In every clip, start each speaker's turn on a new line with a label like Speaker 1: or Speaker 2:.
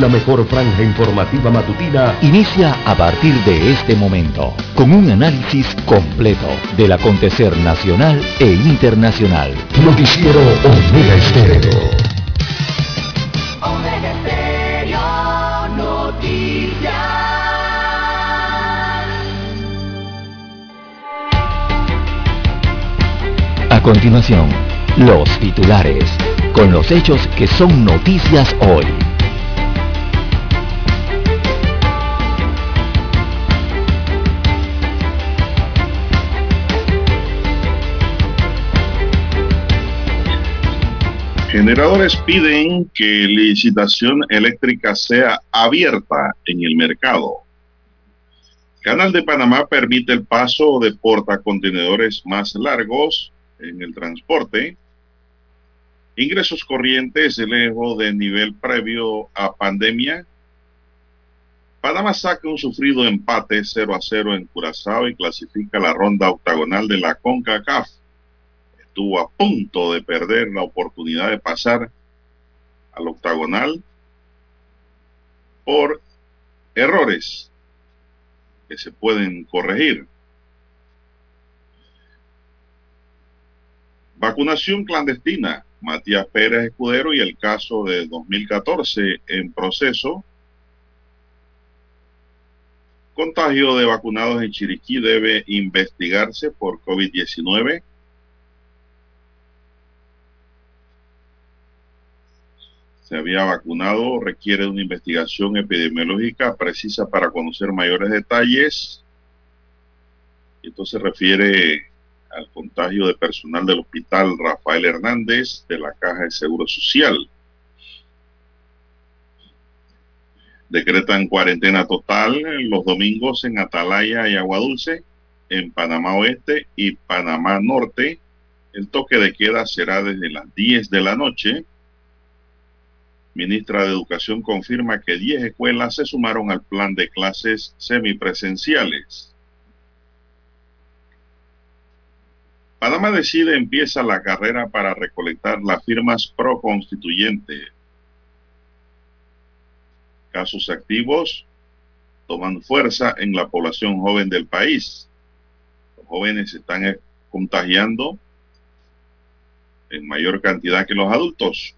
Speaker 1: La mejor franja informativa matutina
Speaker 2: inicia a partir de este momento con un análisis completo del acontecer nacional e internacional.
Speaker 1: Noticiero Omega Estéreo.
Speaker 3: Omega Estéreo Noticias.
Speaker 2: A continuación, los titulares, con los hechos que son noticias hoy.
Speaker 4: Generadores piden que licitación eléctrica sea abierta en el mercado. Canal de Panamá permite el paso de portacontenedores más largos en el transporte. Ingresos corrientes lejos de nivel previo a pandemia. Panamá saca un sufrido empate 0 a 0 en Curazao y clasifica la ronda octagonal de la CONCACAF estuvo a punto de perder la oportunidad de pasar al octagonal por errores que se pueden corregir. Vacunación clandestina. Matías Pérez Escudero y el caso de 2014 en proceso. Contagio de vacunados en Chiriquí debe investigarse por COVID-19. Se había vacunado requiere una investigación epidemiológica precisa para conocer mayores detalles. Y esto se refiere al contagio de personal del hospital Rafael Hernández de la Caja de Seguro Social. Decretan cuarentena total los domingos en Atalaya y Aguadulce, en Panamá Oeste y Panamá Norte. El toque de queda será desde las 10 de la noche Ministra de Educación confirma que 10 escuelas se sumaron al plan de clases semipresenciales. Panamá decide empieza la carrera para recolectar las firmas pro constituyente. Casos activos toman fuerza en la población joven del país. Los jóvenes se están contagiando en mayor cantidad que los adultos.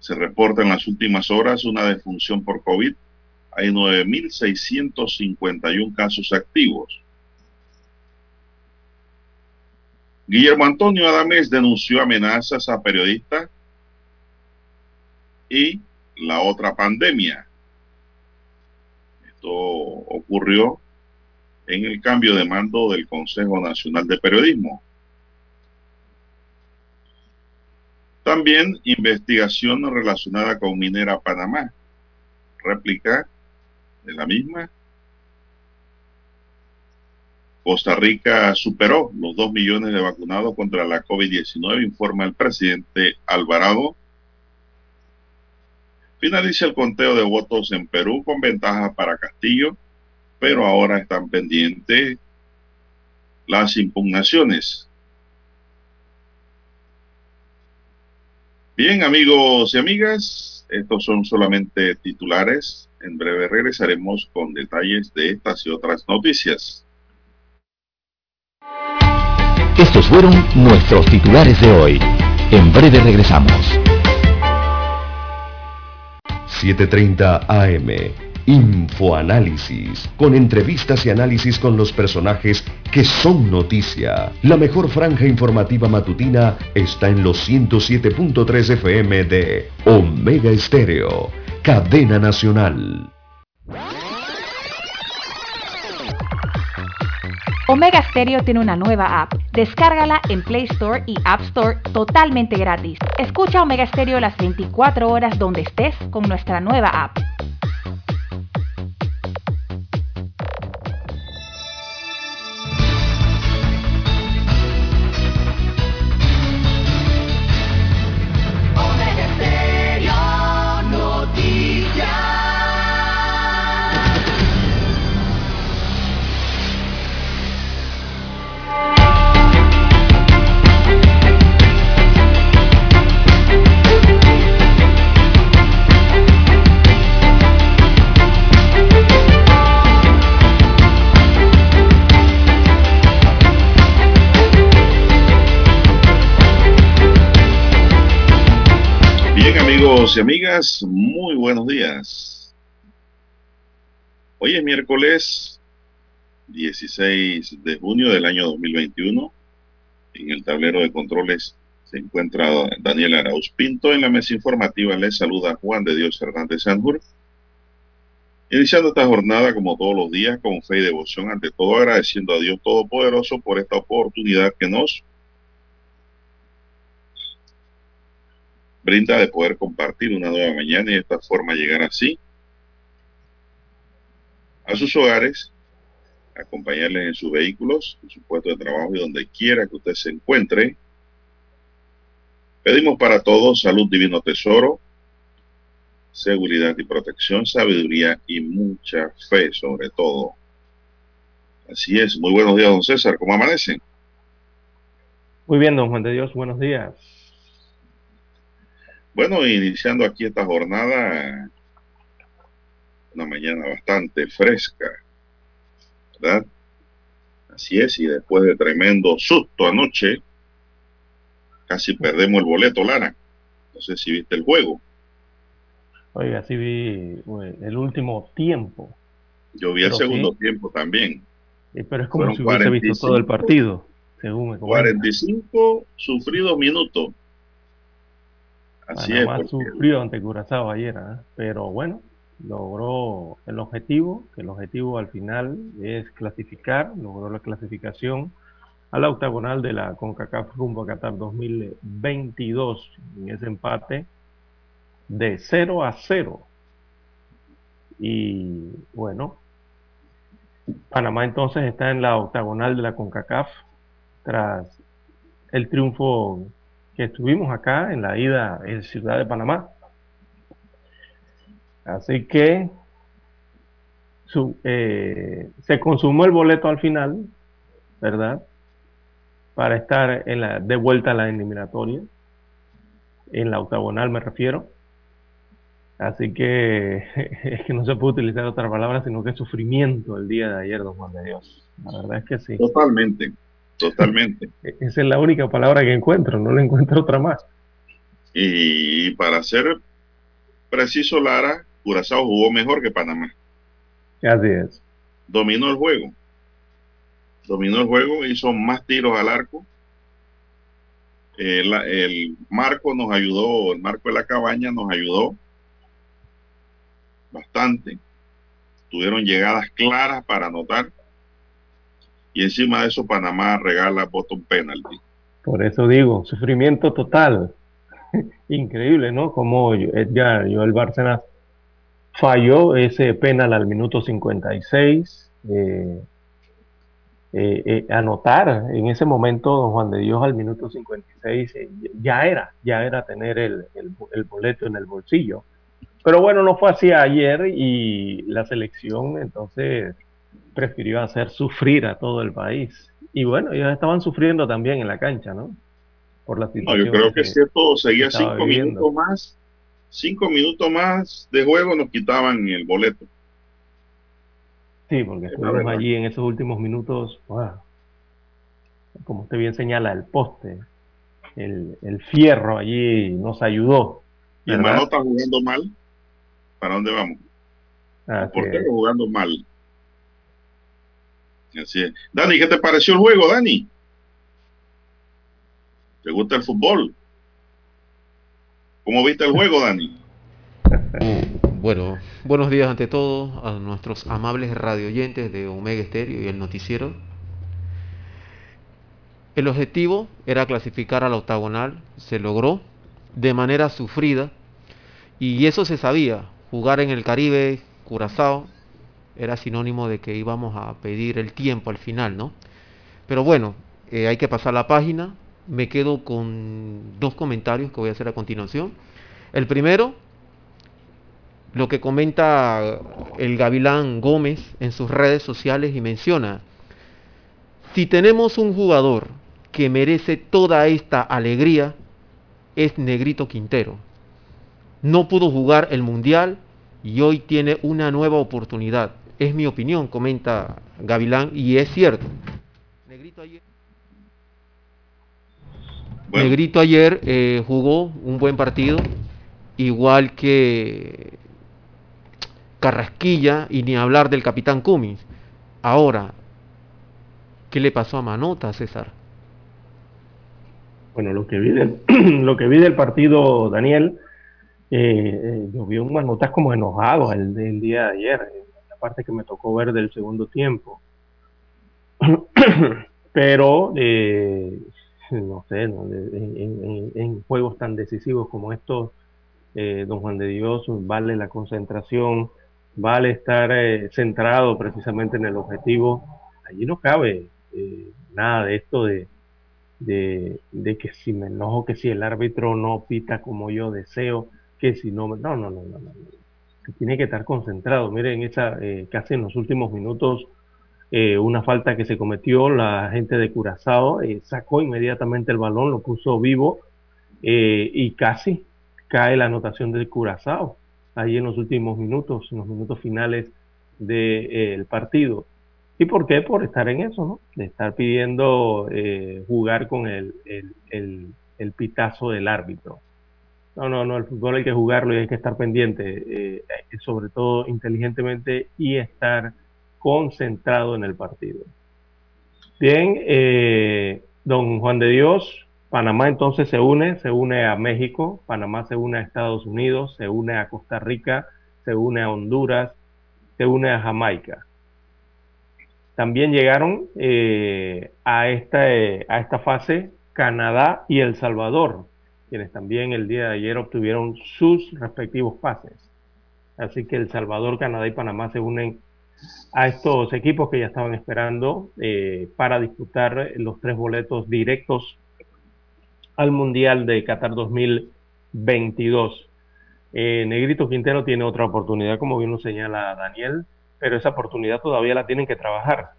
Speaker 4: Se reporta en las últimas horas una defunción por COVID. Hay 9.651 casos activos. Guillermo Antonio Adames denunció amenazas a periodistas y la otra pandemia. Esto ocurrió en el cambio de mando del Consejo Nacional de Periodismo. También investigación relacionada con Minera Panamá. Réplica de la misma. Costa Rica superó los 2 millones de vacunados contra la COVID-19, informa el presidente Alvarado. Finaliza el conteo de votos en Perú con ventaja para Castillo, pero ahora están pendientes las impugnaciones Bien, amigos y amigas, estos son solamente titulares. En breve regresaremos con detalles de estas y otras noticias.
Speaker 2: Estos fueron nuestros titulares de hoy. En breve regresamos.
Speaker 1: 7.30 AM Infoanálisis, con entrevistas y análisis con los personajes que son noticia. La mejor franja informativa matutina está en los 107.3 FM de Omega Estéreo, cadena nacional.
Speaker 5: Omega Stereo tiene una nueva app. Descárgala en Play Store y App Store totalmente gratis. Escucha Omega Stereo las 24 horas donde estés con nuestra nueva app.
Speaker 4: Y amigas, muy buenos días. Hoy es miércoles 16 de junio del año 2021. En el tablero de controles se encuentra Daniel Arauz Pinto. En la mesa informativa les saluda Juan de Dios Hernández Sanjur. Iniciando esta jornada como todos los días con fe y devoción, ante todo agradeciendo a Dios Todopoderoso por esta oportunidad que nos brinda de poder compartir una nueva mañana y de esta forma llegar así a sus hogares, acompañarles en sus vehículos, en su puesto de trabajo y donde quiera que usted se encuentre. Pedimos para todos salud divino tesoro, seguridad y protección, sabiduría y mucha fe sobre todo. Así es. Muy buenos días, don César. ¿Cómo amanecen?
Speaker 6: Muy bien, don Juan de Dios. Buenos días.
Speaker 4: Bueno, iniciando aquí esta jornada, una mañana bastante fresca, ¿verdad? Así es, y después de tremendo susto anoche, casi perdemos el boleto, Lara. No sé si viste el juego.
Speaker 6: Oiga, sí vi el último tiempo.
Speaker 4: Yo vi el segundo tiempo también.
Speaker 6: pero es como si hubiese visto todo el partido, según me
Speaker 4: 45 sufridos minutos
Speaker 6: Así Panamá es. sufrió ante Curazao ayer, ¿eh? pero bueno, logró el objetivo, que el objetivo al final es clasificar, logró la clasificación a la octagonal de la CONCACAF rumbo a Qatar 2022 en ese empate de 0 a 0. Y bueno, Panamá entonces está en la octagonal de la CONCACAF tras el triunfo que estuvimos acá en la ida en Ciudad de Panamá. Así que eh, se consumó el boleto al final, ¿verdad? Para estar en la, de vuelta a la eliminatoria, en la octagonal me refiero. Así que es que no se puede utilizar otra palabra, sino que sufrimiento el día de ayer, don Juan de Dios. La verdad es que sí.
Speaker 4: Totalmente. Totalmente.
Speaker 6: Esa es la única palabra que encuentro, no le encuentro otra más.
Speaker 4: Y para ser preciso, Lara, Curazao jugó mejor que Panamá.
Speaker 6: Así es.
Speaker 4: Dominó el juego. Dominó el juego, hizo más tiros al arco. El, el marco nos ayudó, el marco de la cabaña nos ayudó bastante. Tuvieron llegadas claras para anotar y encima de eso Panamá regala bottom penalty.
Speaker 6: Por eso digo, sufrimiento total. Increíble, ¿no? Como Edgar el Bárcenas falló ese penal al minuto 56. Eh, eh, eh, anotar en ese momento, don Juan de Dios, al minuto 56, ya era, ya era tener el, el, boleto en el bolsillo. Pero bueno, no fue así ayer y la selección entonces prefirió hacer sufrir a todo el país. Y bueno, ellos estaban sufriendo también en la cancha, ¿no?
Speaker 4: Por la situación. No, yo creo que, si esto seguía cinco minutos más, cinco minutos más de juego nos quitaban el boleto.
Speaker 6: Sí, porque estuvimos allí en esos últimos minutos, como usted bien señala, el poste, el, el fierro allí nos ayudó.
Speaker 4: ¿Y el Mano está jugando mal? ¿Para dónde vamos? ¿Por qué jugando mal? Dani, ¿qué te pareció el juego, Dani? ¿Te gusta el fútbol? ¿Cómo viste el juego, Dani?
Speaker 7: Bueno, buenos días ante todo a nuestros amables radioyentes de Omega Estéreo y el noticiero. El objetivo era clasificar a la octagonal, se logró de manera sufrida y eso se sabía, jugar en el Caribe, Curazao, era sinónimo de que íbamos a pedir el tiempo al final, ¿no? Pero bueno, eh, hay que pasar la página. Me quedo con dos comentarios que voy a hacer a continuación. El primero, lo que comenta el Gavilán Gómez en sus redes sociales y menciona, si tenemos un jugador que merece toda esta alegría, es Negrito Quintero. No pudo jugar el Mundial y hoy tiene una nueva oportunidad. Es mi opinión, comenta Gavilán, y es cierto. Negrito ayer, Negrito ayer eh, jugó un buen partido, igual que Carrasquilla y ni hablar del capitán Cummins. Ahora, ¿qué le pasó a Manota, César?
Speaker 6: Bueno, lo que vi del, lo que vi del partido, Daniel, eh, eh, yo vi un Manotas como enojado el, del día de ayer, parte que me tocó ver del segundo tiempo. Pero, eh, no sé, en, juegos tan decisivos como estos, eh, don Juan de Dios, vale la concentración, vale estar eh, centrado precisamente en el objetivo. Allí no cabe eh, nada de esto de, de, que si me enojo, que si el árbitro no pita como yo deseo, que si no, no, no, no, no, no. Tiene que estar concentrado. Miren, esa, eh, casi en los últimos minutos, una falta que se cometió, la gente de Curazao sacó inmediatamente el balón, lo puso vivo y casi cae la anotación del Curazao ahí en los últimos minutos, en los minutos finales del partido. ¿Y por qué? Por estar en eso, ¿no? De estar pidiendo eh, jugar con el, pitazo del árbitro. No, no, no, el fútbol hay que jugarlo y hay que estar pendiente, eh, sobre todo inteligentemente y estar concentrado en el partido. Bien, eh, don Juan de Dios, Panamá entonces se une, se une a México, Panamá se une a Estados Unidos, se une a Costa Rica, se une a Honduras, se une a Jamaica. También llegaron eh, a, esta, eh, a esta fase Canadá y El Salvador, quienes también el día de ayer obtuvieron sus respectivos pases. Así que El Salvador, Canadá y Panamá se unen a estos equipos que ya estaban esperando eh, para disputar los tres boletos directos al Mundial de Qatar 2022. Eh, Negrito Quintero tiene otra oportunidad, como bien lo señala Daniel, pero esa oportunidad todavía la tienen que trabajar.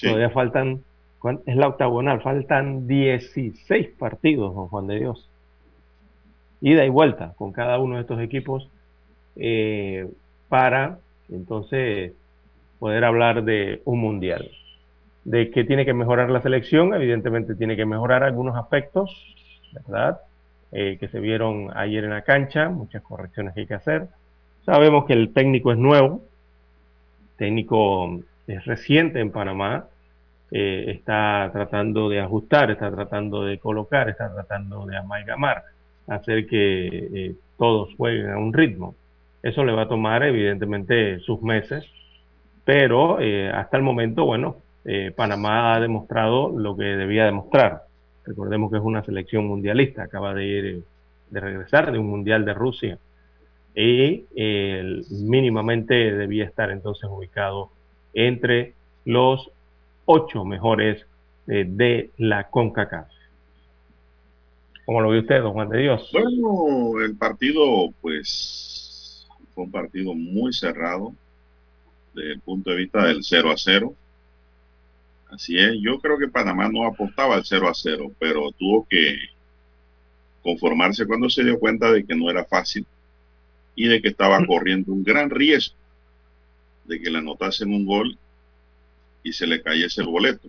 Speaker 6: Todavía faltan, es la octagonal, faltan 16 partidos, don Juan de Dios. Ida y vuelta con cada uno de estos equipos eh, para entonces poder hablar de un mundial de que tiene que mejorar la selección, evidentemente tiene que mejorar algunos aspectos, ¿verdad? Eh, que se vieron ayer en la cancha, muchas correcciones que hay que hacer. Sabemos que el técnico es nuevo, técnico es reciente en Panamá, eh, está tratando de ajustar, está tratando de colocar, está tratando de amalgamar, hacer que eh, todos jueguen a un ritmo. Eso le va a tomar evidentemente sus meses, pero hasta el momento, bueno, eh, Panamá ha demostrado lo que debía demostrar. Recordemos que es una selección mundialista, acaba de ir de regresar de un mundial de Rusia y eh, mínimamente debía estar entonces ubicado entre los ocho mejores eh, de la CONCACAF. ¿Cómo lo ve usted, don Juan de Dios?
Speaker 4: Bueno, el partido, pues, fue un partido muy cerrado desde el punto de vista del 0 a 0 Así es, yo creo que Panamá no apostaba al 0 a 0, pero tuvo que conformarse cuando se dio cuenta de que no era fácil y de que estaba corriendo un gran riesgo de que le anotasen un gol y se le cayese el boleto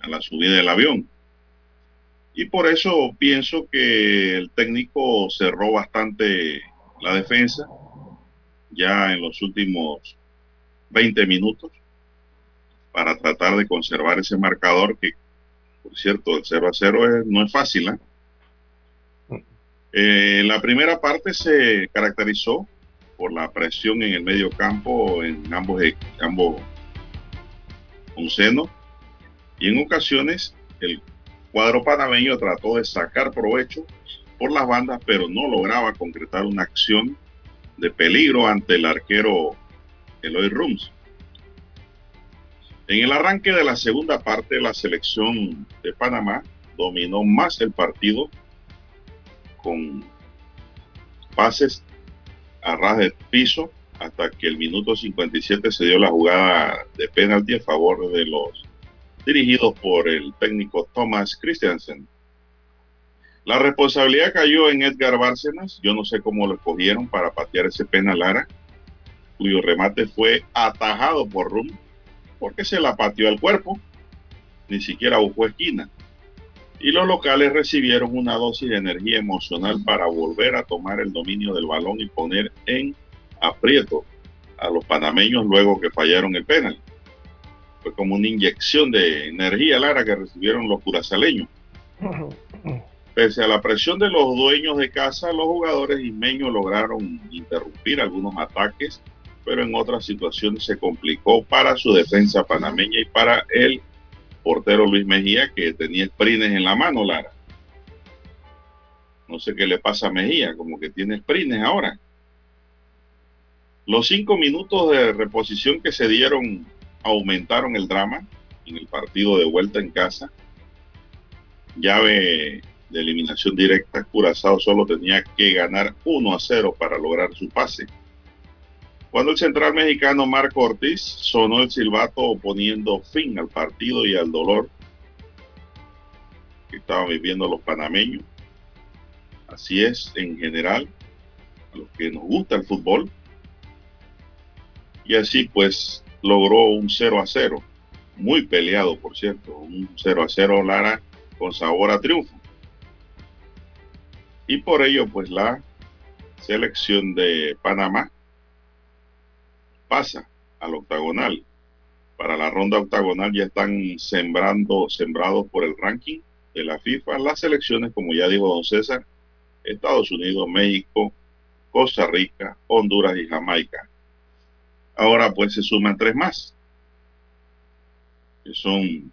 Speaker 4: a la subida del avión. Y por eso pienso que el técnico cerró bastante la defensa ya en los últimos 20 minutos para tratar de conservar ese marcador que, por cierto, el 0 a 0 no es fácil. ¿eh? Eh, la primera parte se caracterizó por la presión en el medio campo en ambos, ambos seno y en ocasiones el cuadro panameño trató de sacar provecho por las bandas, pero no lograba concretar una acción de peligro ante el arquero Eloy Rums. En el arranque de la segunda parte, la selección de Panamá dominó más el partido con pases a ras de piso hasta que el minuto 57 se dio la jugada de penalti a favor de los dirigidos por el técnico Thomas Christiansen. La responsabilidad cayó en Edgar Bárcenas. Yo no sé cómo lo escogieron para patear ese penal Lara, cuyo remate fue atajado por Rum porque se la pateó al cuerpo, ni siquiera buscó esquina. Y los locales recibieron una dosis de energía emocional para volver a tomar el dominio del balón y poner en aprieto a los panameños luego que fallaron el penal. Fue como una inyección de energía, Lara, que recibieron los curazaleños. Pese a la presión de los dueños de casa, los jugadores ismeños lograron interrumpir algunos ataques, pero en otras situaciones se complicó para su defensa panameña y para el portero Luis Mejía, que tenía sprines en la mano, Lara. No sé qué le pasa a Mejía, como que tiene sprines ahora. Los cinco minutos de reposición que se dieron aumentaron el drama en el partido de vuelta en casa. Llave de eliminación directa, Curazao solo tenía que ganar 1 a 0 para lograr su pase. Cuando el central mexicano Marco Ortiz sonó el silbato poniendo fin al partido y al dolor que estaban viviendo los panameños. Así es en general, a los que nos gusta el fútbol. Y así pues logró un 0 a 0, muy peleado por cierto, un 0 a 0 Lara con sabor a triunfo. Y por ello pues la selección de Panamá pasa al octagonal. Para la ronda octagonal ya están sembrando, sembrados por el ranking de la FIFA las selecciones, como ya dijo don César, Estados Unidos, México, Costa Rica, Honduras y Jamaica. Ahora pues se suman tres más, que son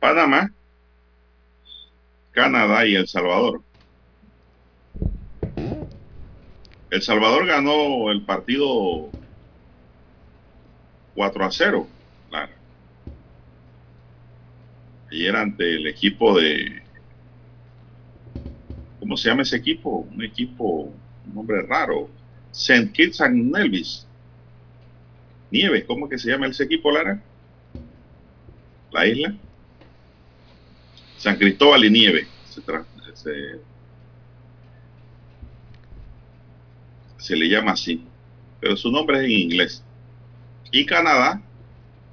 Speaker 4: Panamá, Canadá y El Salvador. El Salvador ganó el partido 4 a 0. Claro. Ayer ante el equipo de... ¿Cómo se llama ese equipo? Un equipo, un nombre raro. St. Kitts and Nevis. Nieves, ¿cómo que se llama ese equipo, Lara? La isla. San Cristóbal y Nieve. Se, se, le llama así. Pero su nombre es en inglés. Y Canadá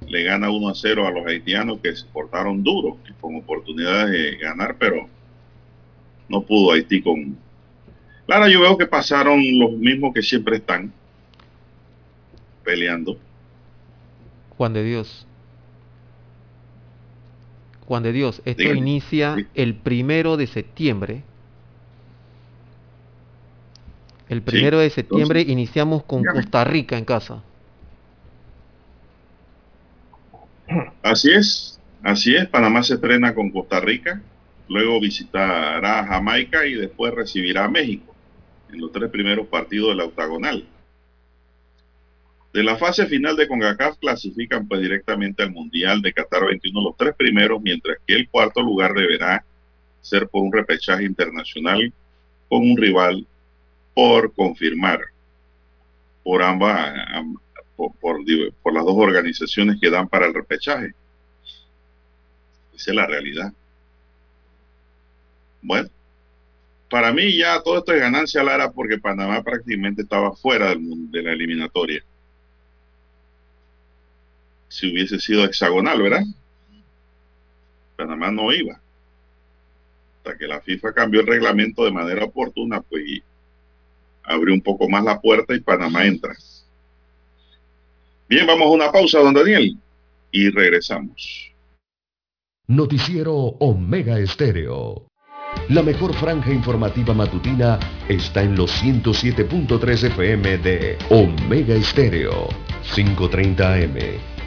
Speaker 4: le gana 1 a 0 a los haitianos que se portaron duro con oportunidades de ganar, pero no pudo Haití con... Claro, yo veo que pasaron los mismos que siempre están peleando.
Speaker 7: Juan de Dios. Juan de Dios, esto Dígame. inicia el primero de septiembre. El primero sí, de septiembre entonces, iniciamos con dígame. Costa Rica en casa.
Speaker 4: Así es, así es. Panamá se estrena con Costa Rica, luego visitará Jamaica y después recibirá a México en los tres primeros partidos de la octagonal. De la fase final de CONCACAF clasifican pues directamente al Mundial de Qatar 21 los tres primeros, mientras que el cuarto lugar deberá ser por un repechaje internacional con un rival por confirmar por ambas, por, las dos organizaciones que dan para el repechaje. Esa es la realidad. Bueno, para mí ya todo esto es ganancia, Lara, porque Panamá prácticamente estaba fuera del, de la eliminatoria. Si hubiese sido hexagonal, ¿verdad? Panamá no iba. Hasta que la FIFA cambió el reglamento de manera oportuna, pues abrió un poco más la puerta y Panamá entra. Bien, vamos a una pausa, don Daniel, y regresamos.
Speaker 1: Noticiero Omega Estéreo. La mejor franja informativa matutina está en los 107.3 FM de Omega Estéreo, 530 AM.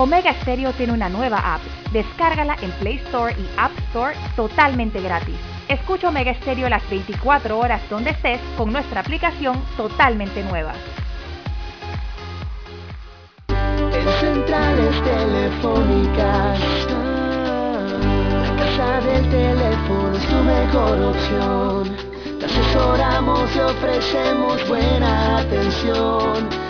Speaker 5: Omega Stereo tiene una nueva app. Descárgala en Play Store y App Store totalmente gratis. Escucha Omega Stereo las 24 horas donde estés con nuestra aplicación totalmente nueva.
Speaker 3: centrales telefónicas. La casa del teléfono sube
Speaker 8: mejor opción. Te asesoramos y ofrecemos buena atención.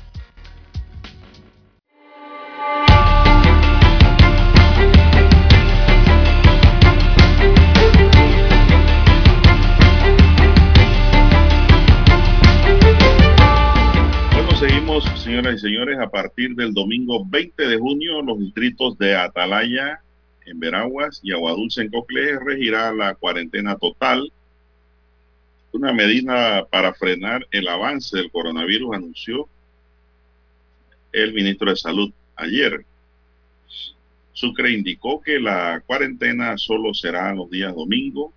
Speaker 4: Señoras y señores, a partir del domingo 20 de junio, los distritos de Atalaya en Veraguas y Aguadulce en Coclé regirá la cuarentena total. Una medida para frenar el avance del coronavirus anunció el ministro de Salud ayer. Sucre indicó que la cuarentena solo será los días domingo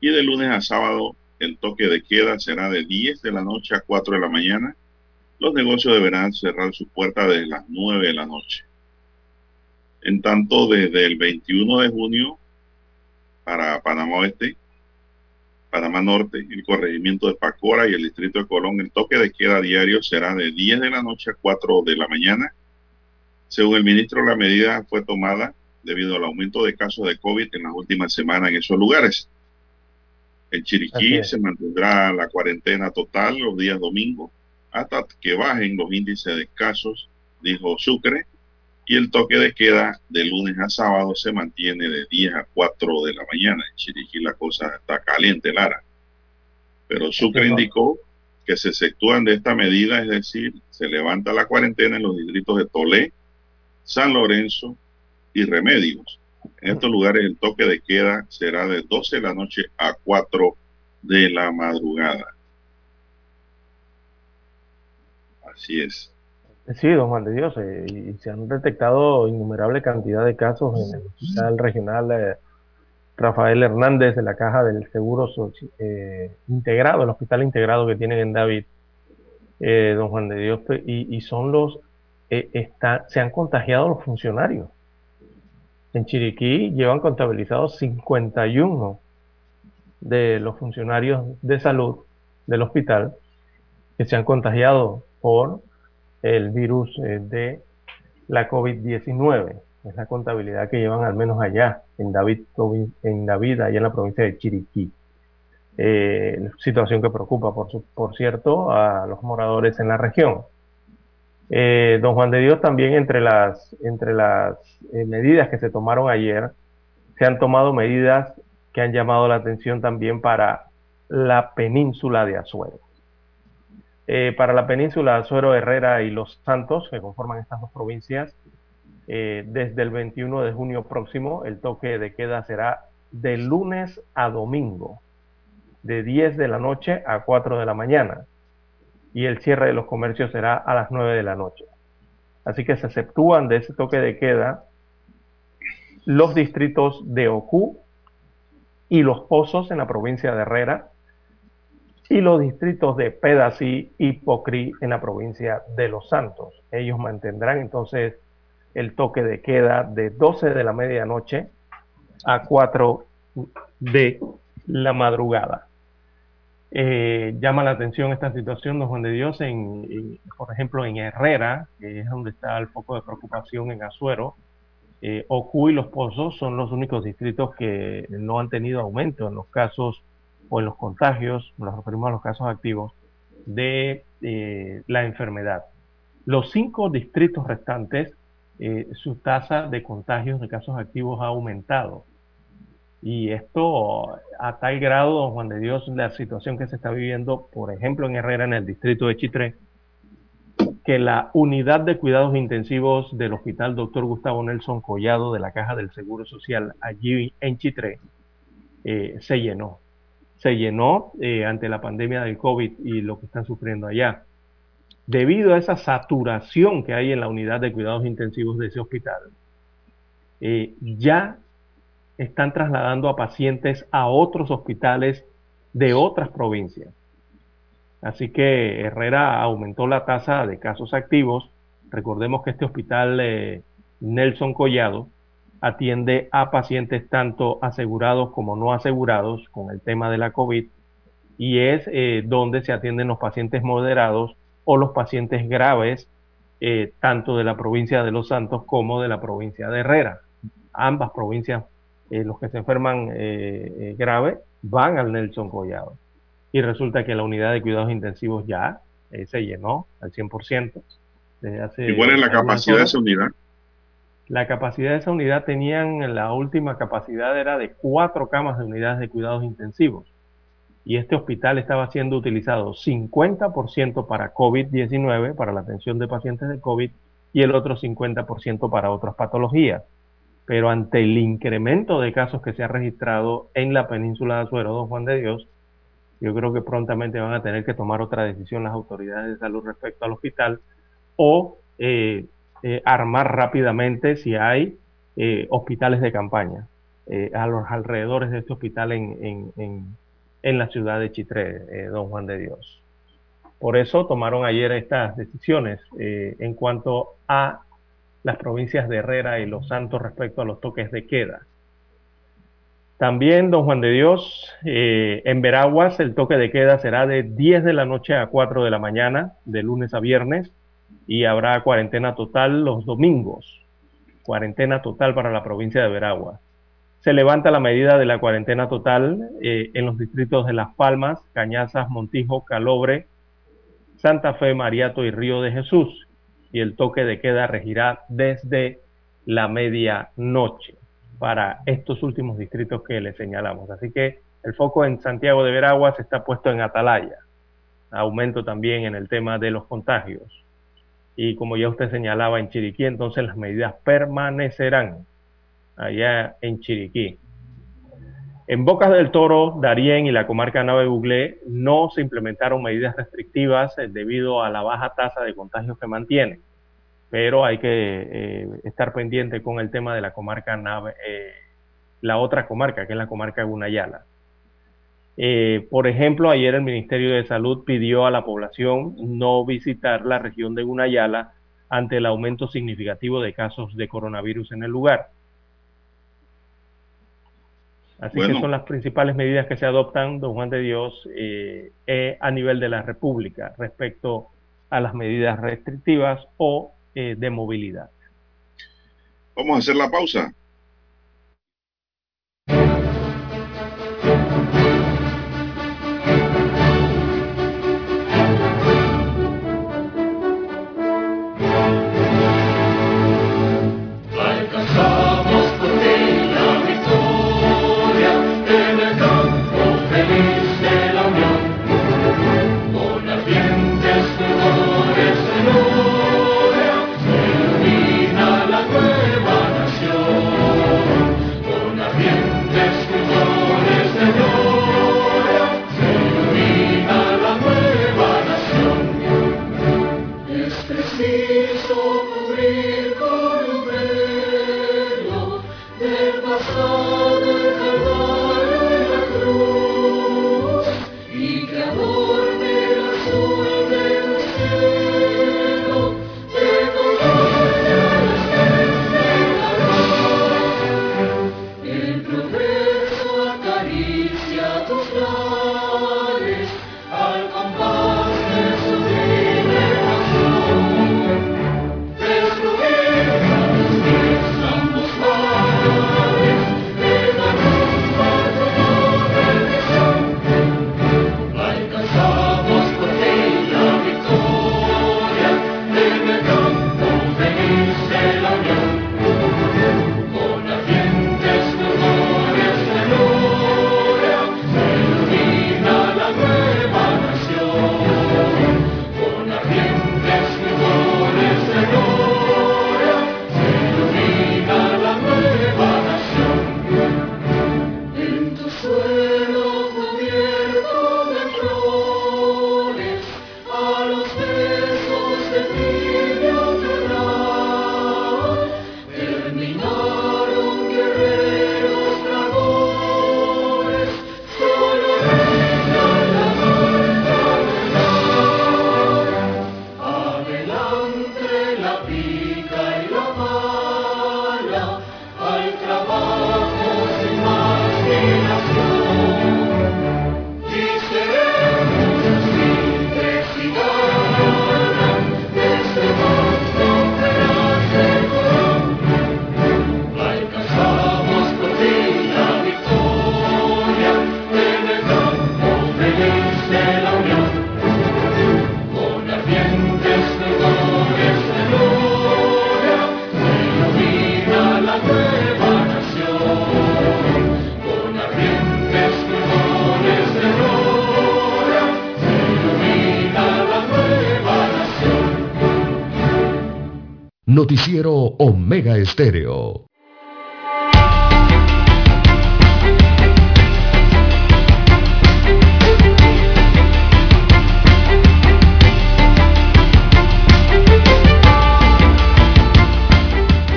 Speaker 4: y de lunes a sábado el toque de queda será de 10 de la noche a 4 de la mañana. Los negocios deberán cerrar sus puertas desde las 9 de la noche. En tanto, desde el 21 de junio para Panamá Oeste, Panamá Norte, el corregimiento de Pacora y el distrito de Colón, el toque de queda diario será de 10 de la noche a 4 de la mañana. Según el ministro, la medida fue tomada debido al aumento de casos de COVID en las últimas semanas en esos lugares. En Chiriquí se mantendrá la cuarentena total los días domingos hasta que bajen los índices de casos, dijo Sucre, y el toque de queda de lunes a sábado se mantiene de 10 a 4 de la mañana. En Chiriquí la cosa está caliente, Lara. Pero Sucre indicó que se exceptúan de esta medida, es decir, se levanta la cuarentena en los distritos de Tolé, San Lorenzo y Remedios. En estos lugares el toque de queda será de 12 de la noche a 4 de la madrugada. Así es.
Speaker 6: Sí, don Juan de Dios, eh, y se han detectado innumerable cantidad de casos en el hospital regional eh, Rafael Hernández de la Caja del Seguro eh, Integrado, el hospital integrado que tienen en David, don Juan de Dios, y, y son los, está, se han contagiado los funcionarios. En Chiriquí llevan contabilizados 51 de los funcionarios de salud del hospital que se han contagiado por el virus eh, de la COVID-19. Es la contabilidad que llevan al menos allá, en David, en David allá en la provincia de Chiriquí. Eh, situación que preocupa, por, su, por cierto, a los moradores en la región. Eh, don Juan de Dios, también entre las, entre las eh, medidas que se tomaron ayer, se han tomado medidas que han llamado la atención también para la península de Azuero. Eh, para la península Azuero, Herrera y Los Santos, que conforman estas dos provincias, eh, desde el 21 de junio próximo, el toque de queda será de lunes a domingo, de 10 de la noche a 4 de la mañana, y el cierre de los comercios será a las 9 de la noche. Así que se exceptúan de ese toque de queda los distritos de Ocú y Los Pozos en la provincia de Herrera, y los distritos de Pedasí y Pocrí en la provincia de Los Santos. Ellos mantendrán entonces el toque de queda de 12 de la medianoche a 4 de la madrugada. Eh, llama la atención esta situación, don Juan de Dios, en, en, por ejemplo, en Herrera, que es donde está el foco de preocupación en Azuero. Eh, Ocu y Los Pozos son los únicos distritos que no han tenido aumento en los casos o en los contagios, nos referimos a los casos activos, de eh, la enfermedad. Los cinco distritos restantes, eh, su tasa de contagios de casos activos ha aumentado. Y esto a tal grado, don Juan de Dios, la situación que se está viviendo, por ejemplo, en Herrera, en el distrito de Chitré, que la unidad de cuidados intensivos del Hospital Dr. Gustavo Nelson Collado de la Caja del Seguro Social allí en Chitré eh, se llenó. Se llenó eh, ante la pandemia del COVID y lo que están sufriendo allá. Debido a esa saturación que hay en la unidad de cuidados intensivos de ese hospital, eh, ya están trasladando a pacientes a otros hospitales de otras provincias. Así que Herrera aumentó la tasa de casos activos. Recordemos que este hospital eh, Nelson Collado atiende a pacientes tanto asegurados como no asegurados con el tema de la COVID y es eh, donde se atienden los pacientes moderados o los pacientes graves, eh, tanto de la provincia de Los Santos como de la provincia de Herrera. Ambas provincias, los que se enferman grave, van al Nelson Collado y resulta que la unidad de cuidados intensivos ya eh, se llenó al 100%.
Speaker 4: Desde hace ¿Y cuál es la capacidad de esa unidad?
Speaker 6: La capacidad de esa unidad tenían, la última capacidad era de cuatro camas de unidades de cuidados intensivos. Y este hospital estaba siendo utilizado 50% para COVID-19, para la atención de pacientes de COVID, y el otro 50% para otras patologías. Pero ante el incremento de casos que se ha registrado en la península de Azuero, Don Juan de Dios, yo creo que prontamente van a tener que tomar otra decisión las autoridades de salud respecto al hospital o eh, eh, armar rápidamente si hay eh, hospitales de campaña a los alrededores de este hospital en, en la ciudad de Chitré, don Juan de Dios. Por eso tomaron ayer estas decisiones en cuanto a las provincias de Herrera y Los Santos respecto a los toques de queda. También, don Juan de Dios, eh, en Veraguas el toque de queda será de 10 de la noche a 4 de la mañana, de lunes a viernes, y habrá cuarentena total los domingos. Cuarentena total para la provincia de Veraguas. Se levanta la medida de la cuarentena total eh, en los distritos de Las Palmas, Cañazas, Montijo, Calobre, Santa Fe, Mariato y Río de Jesús. Y el toque de queda regirá desde la medianoche para estos últimos distritos que le señalamos. Así que el foco en Santiago de Veraguas está puesto en Atalaya. Aumento también en el tema de los contagios. Y como ya usted señalaba en Chiriquí, entonces las medidas permanecerán allá en Chiriquí. En Bocas del Toro, Darién y la comarca Nave Buglé no se implementaron medidas restrictivas eh, debido a la baja tasa de contagios que mantienen pero hay que eh, estar pendiente con el tema de la comarca Nave, eh, la otra comarca, que es la comarca Gunayala. Eh, por ejemplo, ayer el Ministerio de Salud pidió a la población no visitar la región de Gunayala ante el aumento significativo de casos de coronavirus en el lugar. Así que son las principales medidas que se adoptan, don Juan de Dios, a nivel de la República respecto a las medidas restrictivas o eh, de movilidad.
Speaker 4: Vamos a hacer la pausa.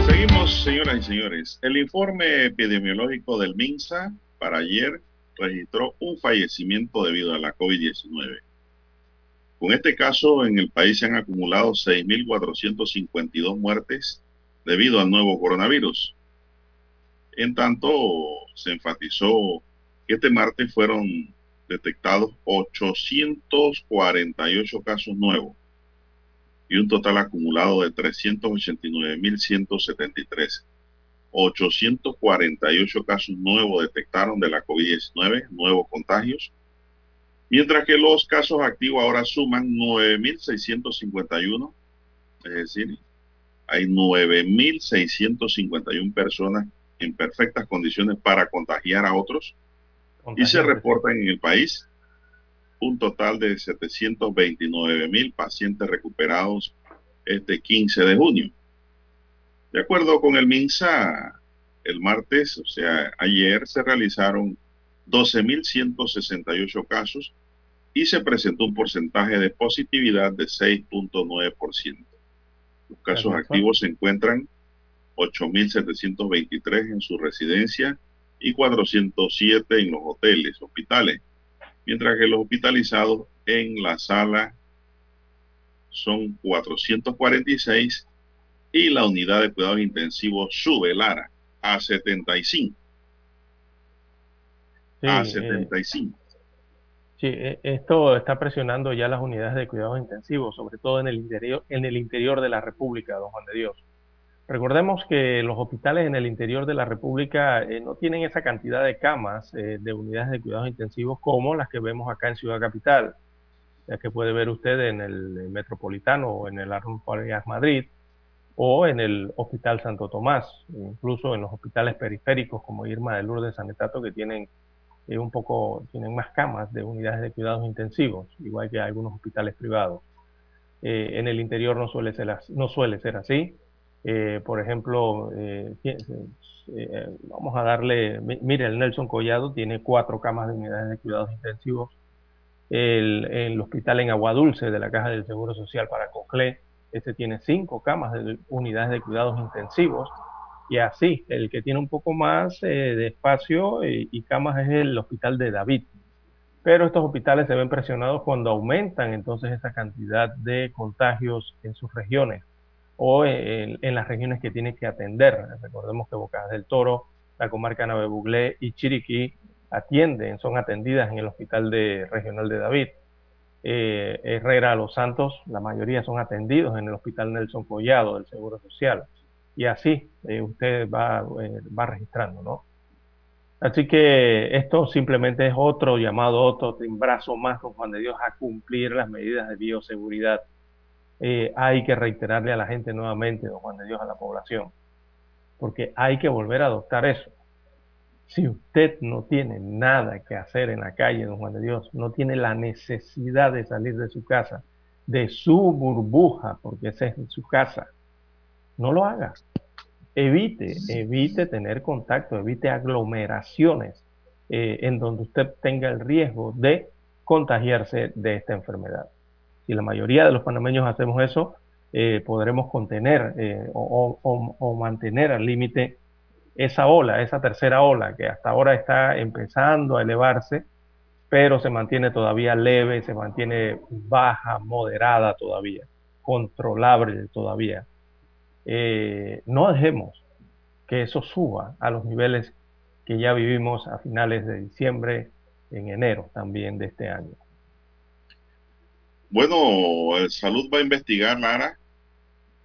Speaker 4: Seguimos, señoras y señores. El informe epidemiológico del MINSA para ayer registró un fallecimiento debido a la COVID-19. Con este caso, en el país se han acumulado 6.452 muertes debido al nuevo coronavirus. En tanto, se enfatizó que este martes fueron detectados 848 casos nuevos y un total acumulado de 389.173. 848 casos nuevos detectaron de la COVID-19, nuevos contagios, mientras que los casos activos ahora suman 9.651, es decir, hay 9.651 personas en perfectas condiciones para contagiar a otros y se reportan en el país un total de 729.000 pacientes recuperados este 15 de junio. De acuerdo con el MINSA, el martes, o sea, ayer se realizaron 12.168 casos y se presentó un porcentaje de positividad de 6.9%. Los casos activos se encuentran 8.723 en su residencia y 407 en los hoteles, hospitales, mientras que los hospitalizados en la sala son 446 y la unidad de cuidados intensivos sube, Lara, a 75.
Speaker 6: Sí,
Speaker 4: a
Speaker 6: eh,
Speaker 4: 75.
Speaker 6: Sí, e- esto está presionando ya las unidades de cuidados intensivos, sobre todo en el interior, en el interior de la República, don Juan de Dios. Recordemos que los hospitales en el interior de la República eh, no tienen esa cantidad de camas eh, de unidades de cuidados intensivos como las que vemos acá en Ciudad Capital, ya que puede ver usted en el Metropolitano o en el Arnulfo Arias Madrid o en el Hospital Santo Tomás, incluso en los hospitales periféricos como Irma de Lourdes Sanetato que tienen eh, un poco, tienen más camas de unidades de cuidados intensivos, igual que algunos hospitales privados. Eh, en el interior no suele ser, así. Eh, por ejemplo, eh, vamos a darle, mi- mire, el Nelson Collado tiene cuatro camas de unidades de cuidados intensivos. El, el hospital en Agua Dulce de la Caja del Seguro Social para Coclé, este tiene cinco camas de unidades de cuidados intensivos. Y así, el que tiene un poco más eh, de espacio eh, y camas es el hospital de David. Pero estos hospitales se ven presionados cuando aumentan entonces esa cantidad de contagios en sus regiones o en, las regiones que tienen que atender. Recordemos que Bocas del Toro, la comarca Nave Buglé y Chiriquí atienden, son atendidas en el hospital de, regional de David. Eh, Herrera, Los Santos, la mayoría son atendidos en el hospital Nelson Collado del Seguro Social. Y así eh, usted va, eh, va registrando, ¿no? Así que esto simplemente es otro llamado, otro timbrazo más, don Juan de Dios, a cumplir las medidas de bioseguridad. Eh, hay que reiterarle a la gente nuevamente, don Juan de Dios, a la población, porque hay que volver a adoptar eso. Si usted no tiene nada que hacer en la calle, don Juan de Dios, no tiene la necesidad de salir de su casa, de su burbuja, porque esa es su casa, no lo haga. Evite, evite tener contacto, evite aglomeraciones eh, en donde usted tenga el riesgo de contagiarse de esta enfermedad. Si la mayoría de los panameños hacemos eso, eh, podremos contener eh, o, mantener al límite esa ola, esa tercera ola que hasta ahora está empezando a elevarse, pero se mantiene todavía leve, se mantiene baja, moderada todavía, controlable todavía. Eh, no dejemos que eso suba a los niveles que ya vivimos a finales de diciembre, en enero también de este año.
Speaker 4: Bueno, el Salud va a investigar, Lara,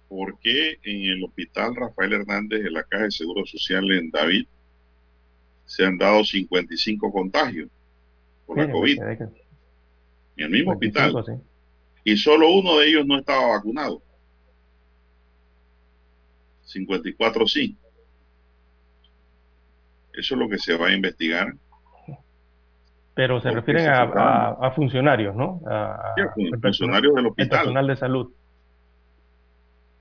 Speaker 4: por qué en el hospital Rafael Hernández de la Caja de Seguro Social en David se han dado 55 contagios por la COVID
Speaker 6: que-
Speaker 4: en el mismo
Speaker 6: 25,
Speaker 4: hospital
Speaker 6: sí.
Speaker 4: y solo uno de ellos no estaba vacunado. 54 sí. Eso es lo que se va a investigar.
Speaker 6: Pero se
Speaker 4: ¿Por qué
Speaker 6: refieren
Speaker 4: se
Speaker 6: a, a- a funcionarios, ¿no? A,
Speaker 4: Sí,
Speaker 6: el personal-
Speaker 4: funcionarios del
Speaker 6: el
Speaker 4: hospital.
Speaker 6: personal de salud.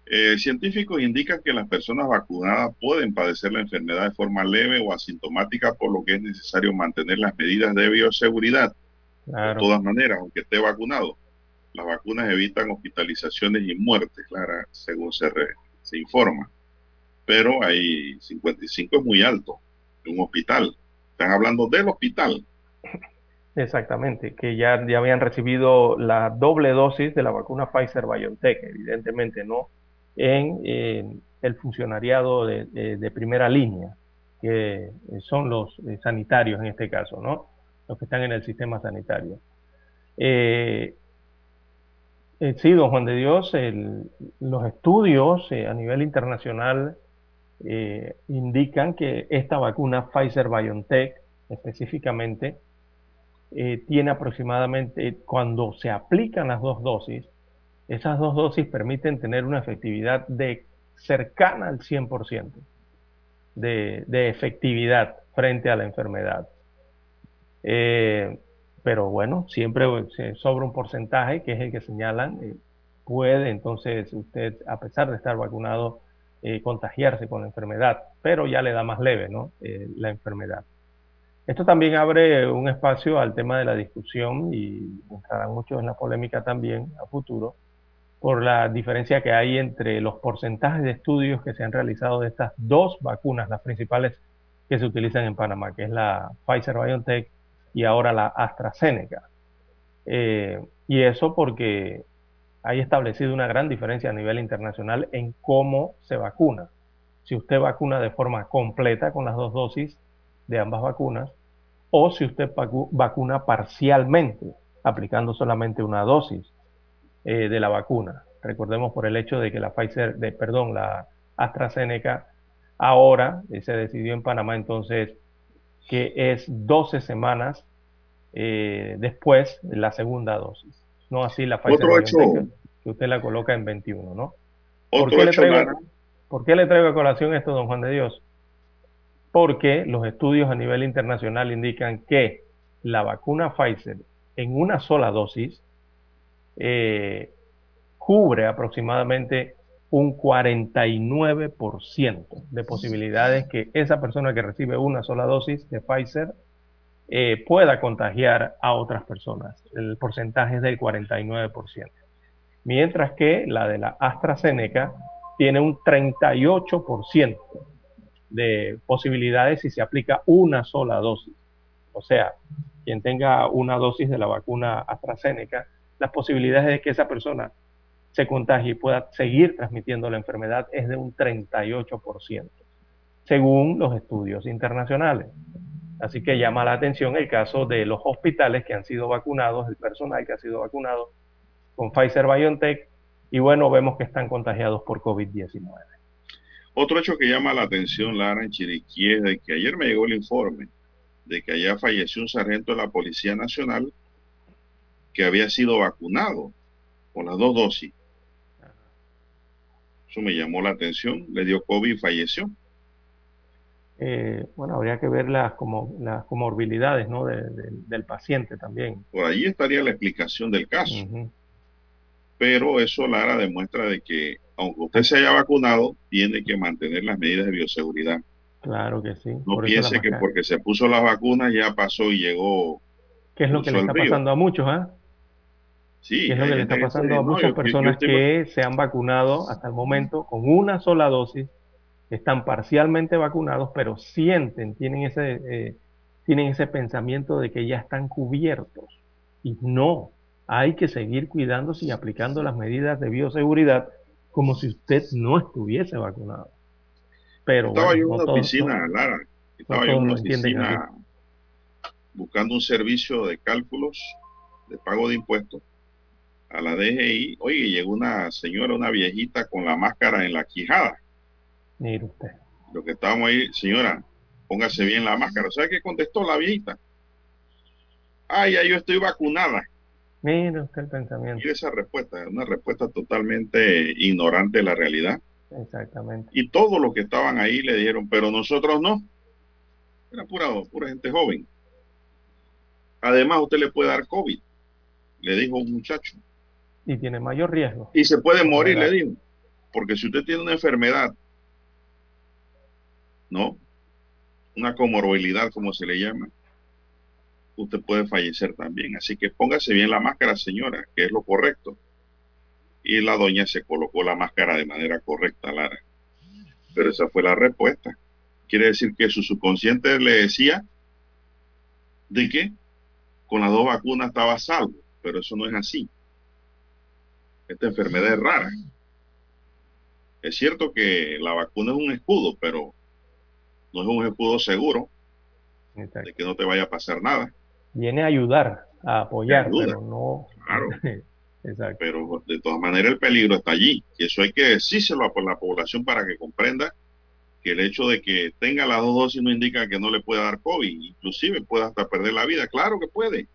Speaker 4: Eh, científicos indican que las personas vacunadas pueden padecer la enfermedad de forma leve o asintomática, por lo que es necesario mantener las medidas de bioseguridad. De todas maneras, aunque esté vacunado, las vacunas evitan hospitalizaciones y muertes, Clara, según se, se informa. Pero hay 55 es muy alto en un hospital. Están hablando del hospital.
Speaker 6: Exactamente, que ya, ya habían recibido la doble dosis de la vacuna Pfizer BioNTech, evidentemente no en, el funcionariado de, primera línea, que son los eh, sanitarios en este caso, ¿no? Los que están en el sistema sanitario. Eh, eh, sí, don Juan de Dios, los estudios a nivel internacional indican que esta vacuna Pfizer BioNTech específicamente tiene aproximadamente, cuando se aplican las dos dosis, esas dos dosis permiten tener una efectividad de cercana al 100% de, de efectividad frente a la enfermedad. Eh, pero bueno, siempre se sobra un porcentaje que es el que señalan. Eh, puede entonces usted, a pesar de estar vacunado, eh, contagiarse con la enfermedad, pero ya le da más leve ¿no? la enfermedad. Esto también abre un espacio al tema de la discusión y entrarán muchos en la polémica también a futuro por la diferencia que hay entre los porcentajes de estudios que se han realizado de estas dos vacunas, las principales que se utilizan en Panamá, que es la Pfizer BioNTech y ahora la AstraZeneca. Eh, y eso porque hay establecido una gran diferencia a nivel internacional en cómo se vacuna. Si usted vacuna de forma completa con las dos dosis de ambas vacunas, o si usted vacuna parcialmente, aplicando solamente una dosis eh, de la vacuna. Recordemos por el hecho de que la Pfizer, de, perdón, la AstraZeneca ahora eh, se decidió en Panamá entonces que es 12 semanas eh, después de la segunda dosis. No así la Pfizer que usted la coloca en 21, ¿no? ¿Por qué, le traigo, ¿Por qué le traigo a colación esto, don Juan de Dios? Porque los estudios a nivel internacional indican que la vacuna Pfizer en una sola dosis eh, cubre aproximadamente un 49% de posibilidades que esa persona que recibe una sola dosis de Pfizer eh, pueda contagiar a otras personas. El porcentaje es del 49%. Mientras que la de la AstraZeneca tiene un 38% de posibilidades si se aplica una sola dosis. O sea, quien tenga una dosis de la vacuna AstraZeneca las posibilidades de que esa persona se contagie y pueda seguir transmitiendo la enfermedad es de un 38%, según los estudios internacionales. Así que llama la atención el caso de los hospitales que han sido vacunados, el personal que ha sido vacunado con Pfizer BioNTech, y bueno, vemos que están contagiados por COVID-19.
Speaker 4: Otro hecho que llama la atención, Lara, en Chiriquí, es de que ayer me llegó el informe de que allá falleció un sargento de la Policía Nacional que había sido vacunado con las dos dosis. Eso me llamó la atención, le dio COVID y falleció.
Speaker 6: Eh, bueno, habría que ver las, como, las comorbilidades ¿no? del paciente también.
Speaker 4: Por ahí estaría la explicación del caso. Pero eso, Lara, demuestra de que aunque usted se haya vacunado, tiene que mantener las medidas de bioseguridad.
Speaker 6: Claro que sí.
Speaker 4: No piense que porque se puso las vacunas ya pasó y llegó.
Speaker 6: ¿Qué es lo que le está pasando a muchos? ¿ah?
Speaker 4: Sí,
Speaker 6: es lo que le está pasando a muchas personas que se han vacunado hasta el momento con una sola dosis, están parcialmente vacunados, pero sienten, tienen ese, eh, tienen ese pensamiento de que ya están cubiertos. Y no, hay que seguir cuidándose y aplicando las medidas de bioseguridad como si usted no estuviese vacunado. Pero
Speaker 4: estaba yo en una oficina, Lara, estaba yo en una oficina buscando un servicio de cálculos de pago de impuestos a la DGI, oye, llegó una señora, una viejita con la máscara en la quijada.
Speaker 6: Mire usted.
Speaker 4: Lo que estábamos ahí, señora, póngase bien la máscara. ¿Sabe qué contestó la viejita? Ay, ya yo estoy vacunada.
Speaker 6: Mire usted el pensamiento.
Speaker 4: Y esa respuesta, una respuesta totalmente ignorante de la realidad.
Speaker 6: Exactamente.
Speaker 4: Y todos los que estaban ahí le dijeron, pero nosotros no. Era pura, pura gente joven. Además, usted le puede dar COVID, le dijo un muchacho
Speaker 6: y tiene mayor riesgo.
Speaker 4: Y se puede morir, le digo. porque si usted tiene una enfermedad, ¿no? Una comorbilidad, como se le llama, usted puede fallecer también. Así que póngase bien la máscara, señora, que es lo correcto. Y la doña se colocó la máscara de manera correcta, Lara. Pero esa fue la respuesta. Quiere decir que su subconsciente le decía de que con las dos vacunas estaba salvo, pero eso no es así. Esta enfermedad es rara. Es cierto que la vacuna es un escudo, pero no es un escudo seguro de que no te vaya a pasar nada.
Speaker 6: Viene a ayudar, a apoyar, pero no.
Speaker 4: Claro. Exacto. Pero de todas maneras el peligro está allí. Y eso hay que decírselo a la población para que comprenda que el hecho de que tenga las dos dosis no indica que no le pueda dar COVID, inclusive puede hasta perder la vida. Claro que puede,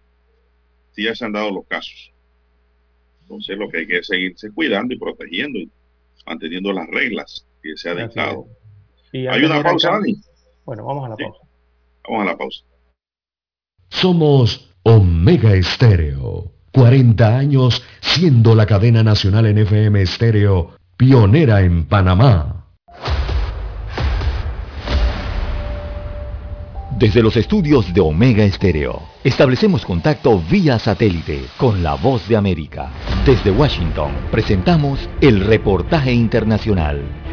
Speaker 4: si ya se han dado los casos. Entonces lo que hay que es seguirse cuidando y protegiendo y manteniendo las reglas que se ha dictado. ¿Hay una pausa, Dani?
Speaker 6: Bueno, vamos a la pausa.
Speaker 4: Vamos a la pausa.
Speaker 1: Somos Omega Estéreo. 40 años siendo la cadena nacional en FM Estéreo, pionera en Panamá.
Speaker 2: Desde los estudios de Omega Estéreo, establecemos contacto vía satélite con la voz de América. Desde Washington, presentamos el reportaje internacional.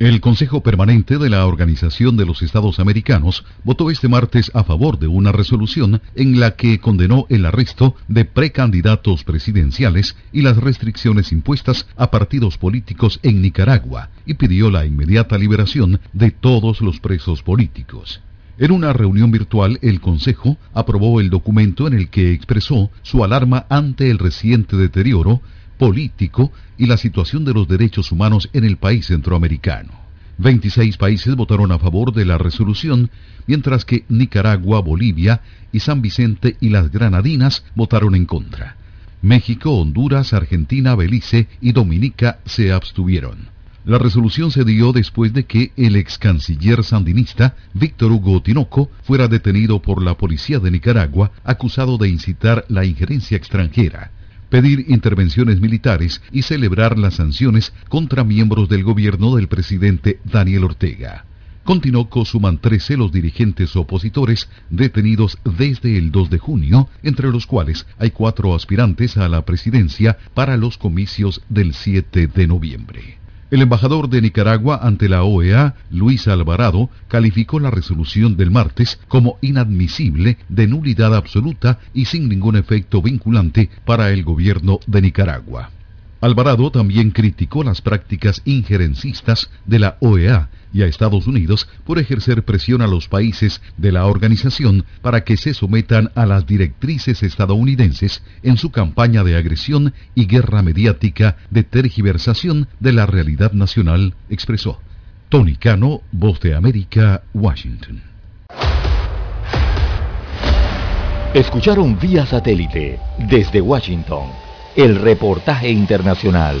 Speaker 9: El Consejo Permanente de la Organización de los Estados Americanos votó este martes a favor de una resolución en la que condenó el arresto de precandidatos presidenciales y las restricciones impuestas a partidos políticos en Nicaragua y pidió la inmediata liberación de todos los presos políticos. En una reunión virtual, el Consejo aprobó el documento en el que expresó su alarma ante el reciente deterioro político y la situación de los derechos humanos en el país centroamericano. 26 países votaron a favor de la resolución, mientras que Nicaragua, Bolivia y San Vicente y las Granadinas votaron en contra. México, Honduras, Argentina, Belice y Dominica se abstuvieron. La resolución se dio después de que el ex canciller sandinista Víctor Hugo Tinoco fuera detenido por la policía de Nicaragua acusado de incitar la injerencia extranjera pedir intervenciones militares y celebrar las sanciones contra miembros del gobierno del presidente Daniel Ortega. Continuó suman 13 los dirigentes opositores detenidos desde el 2 de junio, entre los cuales hay cuatro aspirantes a la presidencia para los comicios del 7 de noviembre. El embajador de Nicaragua ante la OEA, Luis Alvarado, calificó la resolución del martes como inadmisible, de nulidad absoluta y sin ningún efecto vinculante para el gobierno de Nicaragua. Alvarado también criticó las prácticas injerencistas de la OEA y a Estados Unidos por ejercer presión a los países de la organización para que se sometan a las directrices estadounidenses en su campaña de agresión y guerra mediática de tergiversación de la realidad nacional, expresó. Tony Cano, Voz de América, Washington.
Speaker 2: Escucharon vía satélite desde Washington el reportaje internacional.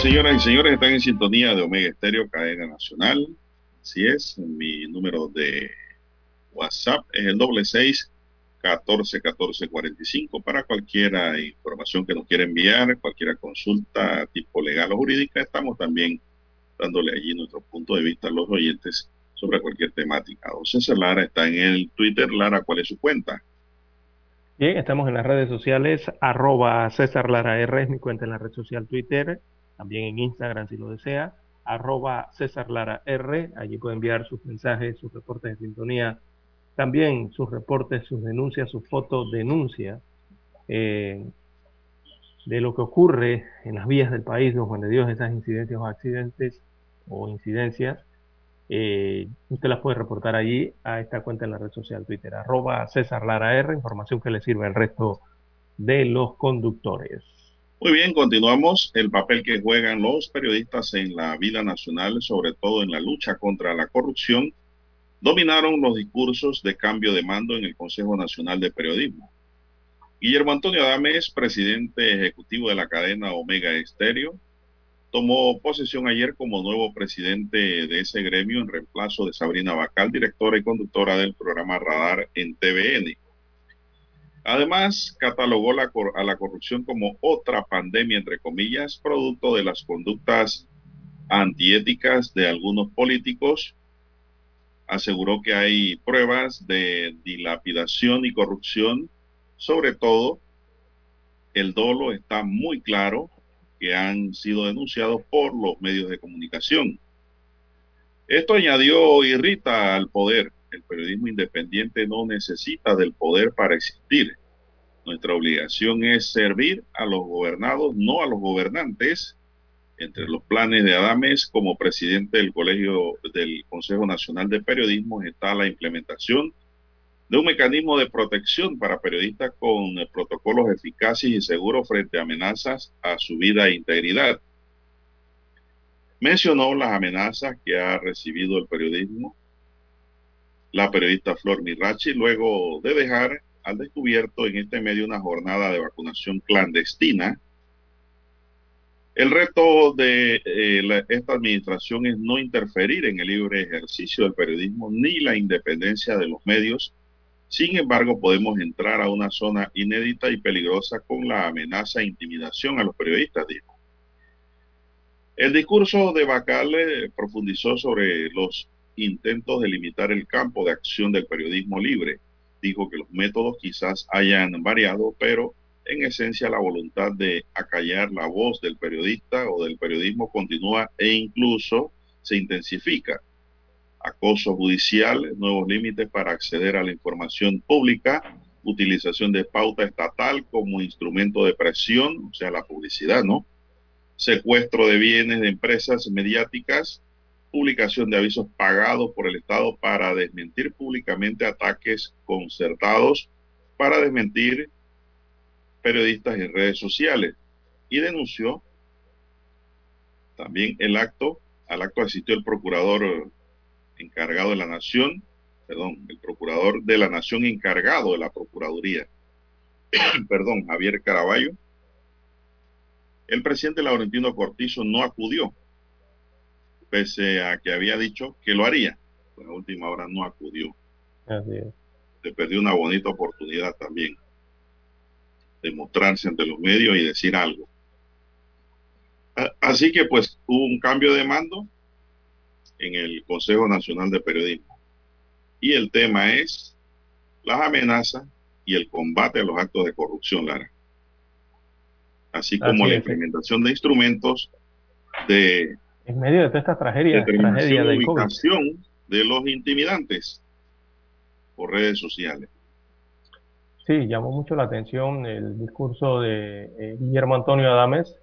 Speaker 4: Señoras y señores, están en sintonía de Omega Estéreo, cadena nacional. Así es, mi número de WhatsApp es el doble seis catorce catorce cuarenta y cinco para cualquier información que nos quiera enviar, cualquier consulta tipo legal o jurídica. Estamos también dándole allí nuestro punto de vista a los oyentes sobre cualquier temática. Don César Lara está en el Twitter. Lara, ¿cuál es su cuenta?
Speaker 6: Bien, estamos en las redes sociales, arroba César Lara R es mi cuenta en la red social Twitter, también en Instagram si lo desea, arroba César Lara R, allí puede enviar sus mensajes, sus reportes de sintonía, también sus reportes, sus denuncias, sus fotos, denuncia eh, de lo que ocurre en las vías del país, don Juan de Dios, esas incidencias o accidentes o incidencias eh, usted las puede reportar allí a esta cuenta en la red social Twitter, arroba César Lara R, información que le sirve al resto de los conductores.
Speaker 4: Muy bien, continuamos. El papel que juegan los periodistas en la vida nacional, sobre todo en la lucha contra la corrupción, dominaron los discursos de cambio de mando en el Consejo Nacional de Periodismo. Guillermo Antonio Adames, presidente ejecutivo de la cadena Omega Estéreo, tomó posesión ayer como nuevo presidente de ese gremio en reemplazo de Sabrina Bacal, directora y conductora del programa Radar en TVN. Además, catalogó la, a la corrupción como otra pandemia, entre comillas, producto de las conductas antiéticas de algunos políticos. Aseguró que hay pruebas de dilapidación y corrupción, sobre todo el dolo está muy claro que han sido denunciados por los medios de comunicación. Esto añadió irrita al poder el periodismo independiente no necesita del poder para existir. Nuestra obligación es servir a los gobernados, no a los gobernantes. Entre los planes de Adames como presidente del Colegio del Consejo Nacional de Periodismo está la implementación de un mecanismo de protección para periodistas con protocolos eficaces y seguros frente a amenazas a su vida e integridad. Mencionó las amenazas que ha recibido el periodismo la periodista Flor Mirachi, luego de dejar al descubierto en este medio una jornada de vacunación clandestina. El reto de eh, esta administración es no interferir en el libre ejercicio del periodismo ni la independencia de los medios. Sin embargo, podemos entrar a una zona inédita y peligrosa con la amenaza e intimidación a los periodistas, dijo. El discurso de Bacal profundizó sobre los intentos de limitar el campo de acción del periodismo libre. Dijo que los métodos quizás hayan variado, pero en esencia la voluntad de acallar la voz del periodista o del periodismo continúa e incluso se intensifica. Acoso judicial, nuevos límites para acceder a la información pública, utilización de pauta estatal como instrumento de presión, o sea, la publicidad, ¿no? Secuestro de bienes de empresas mediáticas, publicación de avisos pagados por el Estado para desmentir públicamente ataques concertados para desmentir periodistas en redes sociales y denunció también el acto, al acto asistió el procurador encargado de la nación, perdón, el procurador de la nación encargado de la Procuraduría, perdón, Javier Caraballo. El presidente Laurentino Cortizo no acudió pese a que había dicho que lo haría. Pues a última hora no acudió. Se perdió una bonita oportunidad también de mostrarse ante los medios y decir algo. Así que pues hubo un cambio de mando en el Consejo Nacional de Periodismo. Y el tema es las amenazas y el combate a los actos de corrupción, Lara. Así como la implementación de instrumentos de
Speaker 6: en medio de toda esta tragedia, tragedia
Speaker 4: de ubicación de los intimidantes por redes sociales.
Speaker 6: Sí, llamó mucho la atención el discurso de eh, Guillermo Antonio Adames,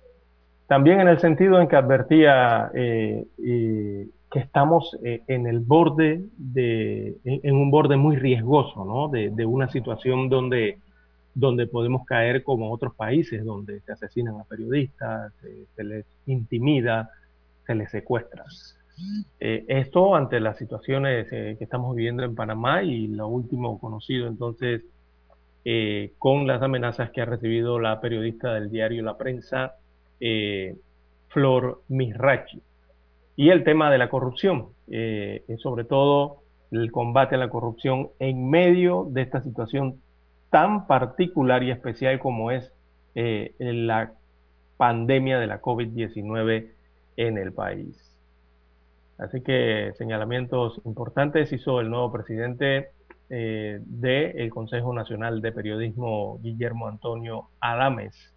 Speaker 6: también en el sentido en que advertía eh, que estamos eh, en el borde de, en un borde muy riesgoso, ¿no? De, una situación donde, donde podemos caer como otros países, donde se asesinan a periodistas, se les intimida, se les secuestra. Eh, esto ante las situaciones eh, que estamos viviendo en Panamá y lo último conocido entonces eh, con las amenazas que ha recibido la periodista del diario La Prensa, Flor Misrachi. Y el tema de la corrupción, sobre todo el combate a la corrupción en medio de esta situación tan particular y especial como es la pandemia de la COVID-19 en el país. Así que señalamientos importantes hizo el nuevo presidente eh, del Consejo Nacional de Periodismo, Guillermo Antonio Adames,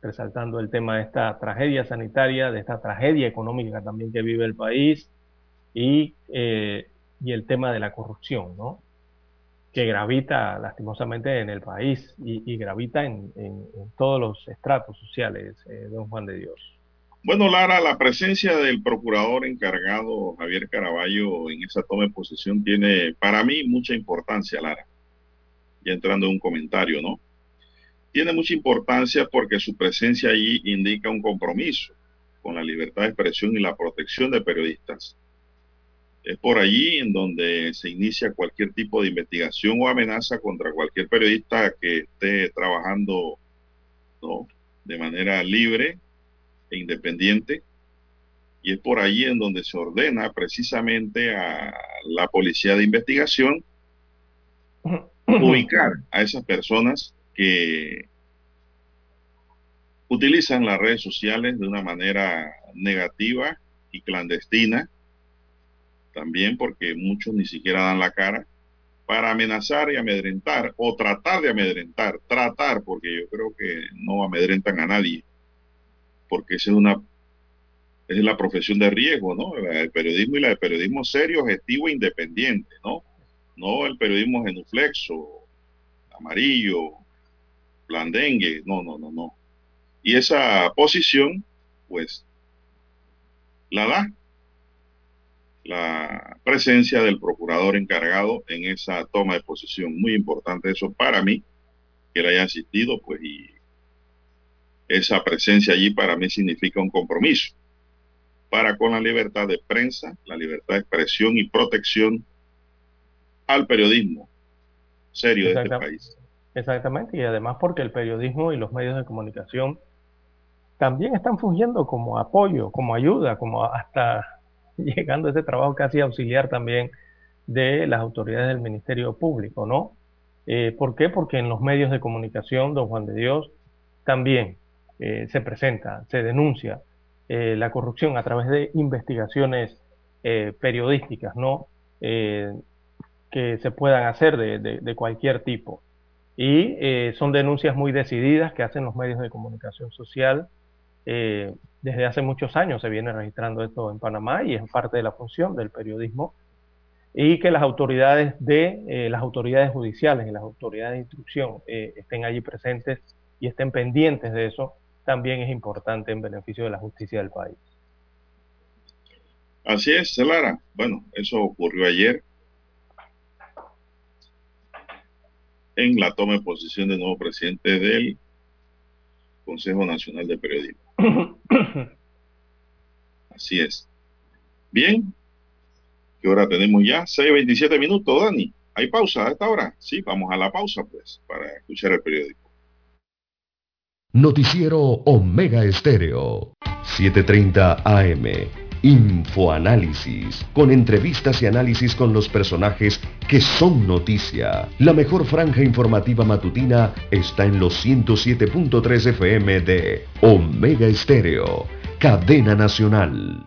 Speaker 6: resaltando el tema de esta tragedia sanitaria, de esta tragedia económica también que vive el país y, eh, y el tema de la corrupción, ¿no? que gravita lastimosamente en el país y, gravita en, todos los estratos sociales, eh, don Juan de Dios.
Speaker 4: Bueno, Lara, la presencia del procurador encargado Javier Caraballo en esa toma de posesión tiene para mí mucha importancia, Lara. Ya entrando en un comentario, ¿no? Tiene mucha importancia porque su presencia allí indica un compromiso con la libertad de expresión y la protección de periodistas. Es por allí en donde se inicia cualquier tipo de investigación o amenaza contra cualquier periodista que esté trabajando ¿no? de manera libre e independiente. Y es por allí en donde se ordena precisamente a la policía de investigación ubicar a esas personas que utilizan las redes sociales de una manera negativa y clandestina, también porque muchos ni siquiera dan la cara, para amenazar y amedrentar, o tratar de amedrentar, tratar, porque yo creo que no amedrentan a nadie, porque esa es una es la profesión de riesgo, ¿no? El periodismo y la de periodismo serio, objetivo e independiente, ¿no? No el periodismo genuflexo, amarillo, blandengue, no, no, no, no. Y esa posición, pues, la da la presencia del procurador encargado en esa toma de posición. Muy importante eso para mí, que él haya asistido, pues, y esa presencia allí para mí significa un compromiso para con la libertad de prensa, la libertad de expresión y protección al periodismo serio de este país.
Speaker 6: Exactamente, y además porque el periodismo y los medios de comunicación también están fungiendo como apoyo, como ayuda, como hasta llegando a ese trabajo casi auxiliar también de las autoridades del Ministerio Público, ¿no? Eh, ¿Por qué? Porque en los medios de comunicación, don Juan de Dios, también eh, se presenta, se denuncia eh, la corrupción a través de investigaciones periodísticas, ¿no? que se puedan hacer de, de cualquier tipo. Y son denuncias muy decididas que hacen los medios de comunicación social, eh, desde hace muchos años se viene registrando esto en Panamá y es parte de la función del periodismo y que las autoridades de eh, las autoridades judiciales y las autoridades de instrucción eh, estén allí presentes y estén pendientes de eso también es importante en beneficio de la justicia del país.
Speaker 4: Así es, Lara. Bueno, eso ocurrió ayer en la toma de posición del nuevo presidente del Consejo Nacional de Periodismo. Así es. Bien. ¿Qué hora tenemos ya? 6.27 minutos, Dani. ¿Hay pausa a esta hora? Sí, vamos a la pausa, pues, para escuchar el periódico.
Speaker 1: Noticiero Omega Estéreo. 7.30 AM. Infoanálisis, con entrevistas y análisis con los personajes que son noticia. La mejor franja informativa matutina está en los 107.3 FM de Omega Estéreo, cadena nacional.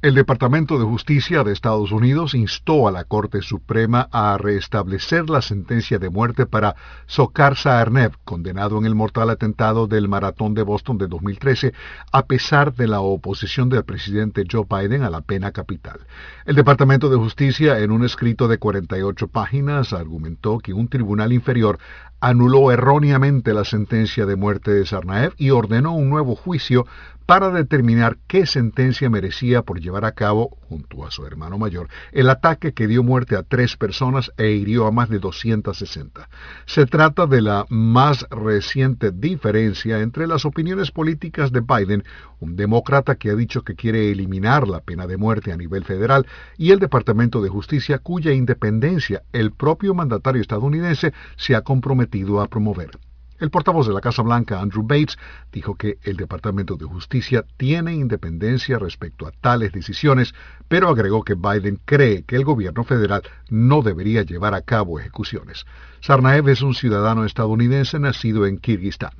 Speaker 10: El Departamento de Justicia de Estados Unidos instó a la Corte Suprema a restablecer la sentencia de muerte para Sokar Saarnev, condenado en el mortal atentado del Maratón de Boston de 2013, a pesar de la oposición del presidente Joe Biden a la pena capital. El Departamento de Justicia, en un escrito de 48 páginas, argumentó que un tribunal inferior anuló erróneamente la sentencia de muerte de Sarnaev y ordenó un nuevo juicio para determinar qué sentencia merecía por llevar a cabo, junto a su hermano mayor, el ataque que dio muerte a tres personas e hirió a más de 260. Se trata de la más reciente diferencia entre las opiniones políticas de Biden, un demócrata que ha dicho que quiere eliminar la pena de muerte a nivel federal, y el Departamento de Justicia cuya independencia el propio mandatario estadounidense se ha comprometido a promover. El portavoz de la Casa Blanca, Andrew Bates, dijo que el Departamento de Justicia tiene independencia respecto a tales decisiones, pero agregó que Biden cree que el gobierno federal no debería llevar a cabo ejecuciones. Sarnaev es un ciudadano estadounidense nacido en Kirguistán.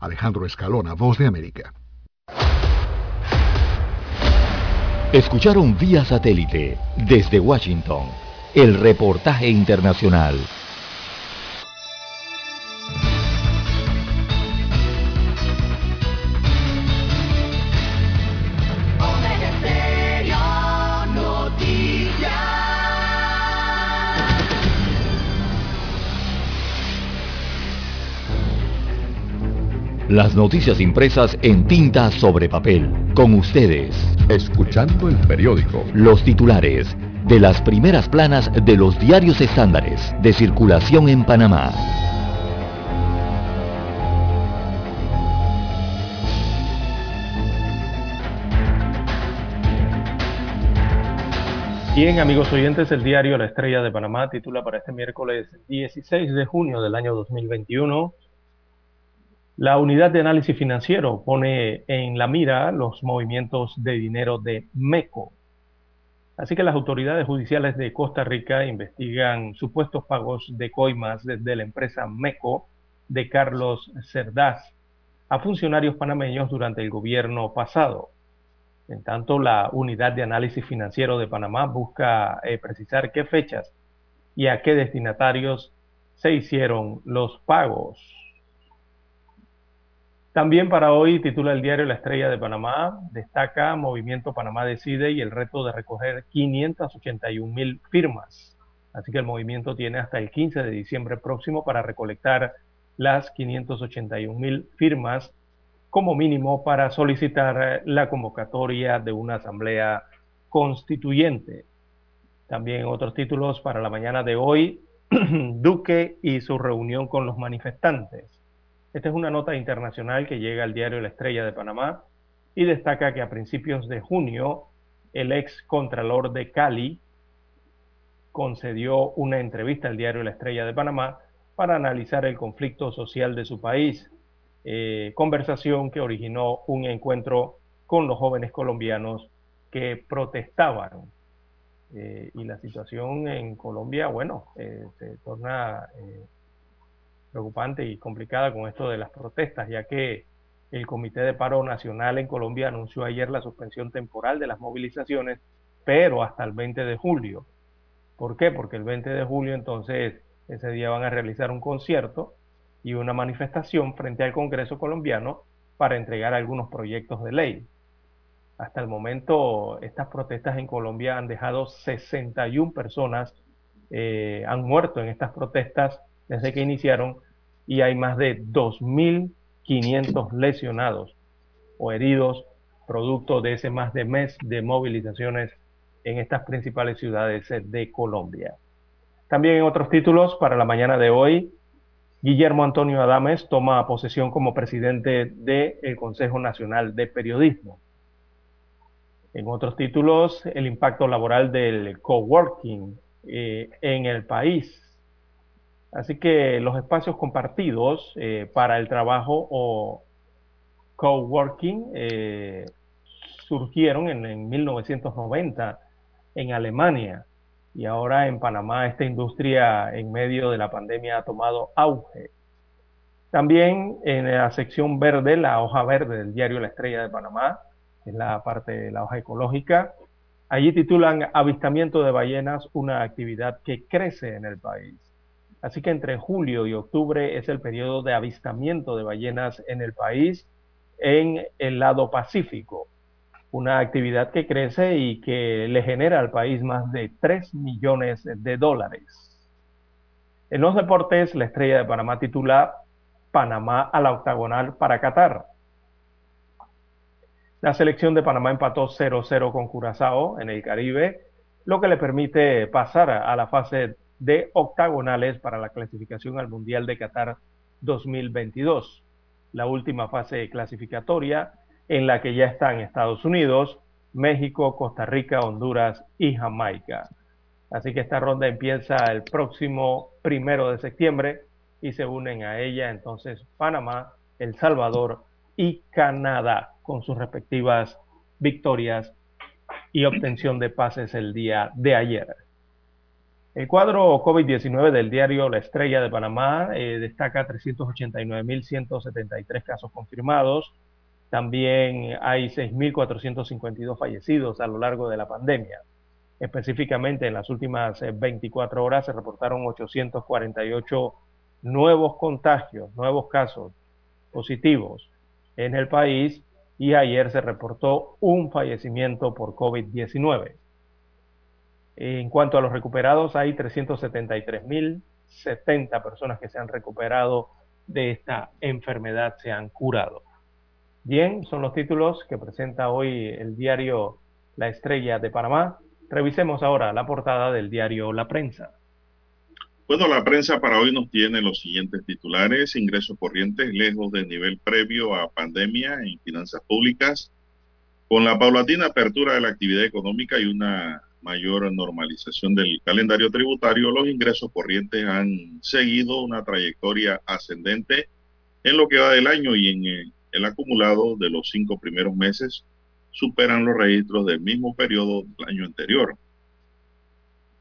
Speaker 10: Alejandro Escalona, Voz de América.
Speaker 2: Escucharon vía satélite desde Washington el reportaje internacional. Las noticias impresas en tinta sobre papel. Con ustedes.
Speaker 1: Escuchando el periódico.
Speaker 2: Los titulares de las primeras planas de los diarios estándares de circulación en Panamá.
Speaker 6: Bien, amigos oyentes, el diario La Estrella de Panamá titula para este miércoles 16 de junio del año 2021 la unidad de análisis financiero pone en la mira los movimientos de dinero de MECO. Así que las autoridades judiciales de Costa Rica investigan supuestos pagos de coimas desde la empresa MECO de Carlos Cerdás a funcionarios panameños durante el gobierno pasado. En tanto, la unidad de análisis financiero de Panamá busca eh, precisar qué fechas y a qué destinatarios se hicieron los pagos. También para hoy titula el diario La Estrella de Panamá, destaca Movimiento Panamá Decide y el reto de recoger 581 mil firmas. Así que el movimiento tiene hasta el 15 de diciembre próximo para recolectar las 581 mil firmas como mínimo para solicitar la convocatoria de una asamblea constituyente. También otros títulos para la mañana de hoy, Duque y su reunión con los manifestantes. Esta es una nota internacional que llega al diario La Estrella de Panamá y destaca que a principios de junio el ex contralor de Cali concedió una entrevista al diario La Estrella de Panamá para analizar el conflicto social de su país, eh, conversación que originó un encuentro con los jóvenes colombianos que protestaban. Eh, y la situación en Colombia, bueno, eh, se torna preocupante y complicada con esto de las protestas, ya que el Comité de Paro Nacional en Colombia anunció ayer la suspensión temporal de las movilizaciones, pero hasta el 20 de julio. ¿Por qué? Porque el 20 de julio entonces ese día van a realizar un concierto y una manifestación frente al Congreso colombiano para entregar algunos proyectos de ley. Hasta el momento estas protestas en Colombia han dejado 61 personas, eh, han muerto en estas protestas desde que iniciaron y hay más de 2.500 lesionados o heridos producto de ese más de mes de movilizaciones en estas principales ciudades de Colombia. También en otros títulos para la mañana de hoy, Guillermo Antonio Adames toma posesión como presidente del Consejo Nacional de Periodismo. En otros títulos, el impacto laboral del coworking eh, en el país. Así que los espacios compartidos eh, para el trabajo o coworking eh, surgieron en, en, 1990 en Alemania y ahora en Panamá esta industria en medio de la pandemia ha tomado auge. También en la sección verde, la hoja verde del diario La Estrella de Panamá, es la parte de la hoja ecológica, allí titulan Avistamiento de ballenas, una actividad que crece en el país. Así que entre julio y octubre es el periodo de avistamiento de ballenas en el país en el lado pacífico, una actividad que crece y que le genera al país más de 3 millones de dólares. En los deportes, la estrella de Panamá titula Panamá a la octagonal para Qatar. La selección de Panamá empató 0-0 con Curazao en el Caribe, lo que le permite pasar a la fase de octagonales para la clasificación al Mundial de Qatar 2022, la última fase clasificatoria en la que ya están Estados Unidos, México, Costa Rica, Honduras y Jamaica. Así que esta ronda empieza el próximo primero de septiembre y se unen a ella entonces Panamá, El Salvador y Canadá con sus respectivas victorias y obtención de pases el día de ayer. El cuadro COVID-19 del diario La Estrella de Panamá eh, destaca 389.173 casos confirmados. También hay 6.452 fallecidos a lo largo de la pandemia. Específicamente en las últimas 24 eh, horas se reportaron 848 nuevos contagios, nuevos casos positivos en el país y ayer se reportó un fallecimiento por COVID-19. En cuanto a los recuperados, hay 373.070 personas que se han recuperado de esta enfermedad se han curado. Bien, son los títulos que presenta hoy el diario La Estrella de Panamá. Revisemos ahora la portada del diario La Prensa.
Speaker 4: Bueno, la prensa para hoy nos tiene los siguientes titulares. Ingresos corrientes lejos del nivel previo a pandemia en finanzas públicas. Con la paulatina apertura de la actividad económica y una mayor normalización del calendario tributario, los ingresos corrientes han seguido una trayectoria ascendente en lo que va del año y en el acumulado de los cinco primeros meses superan los registros del mismo periodo del año anterior.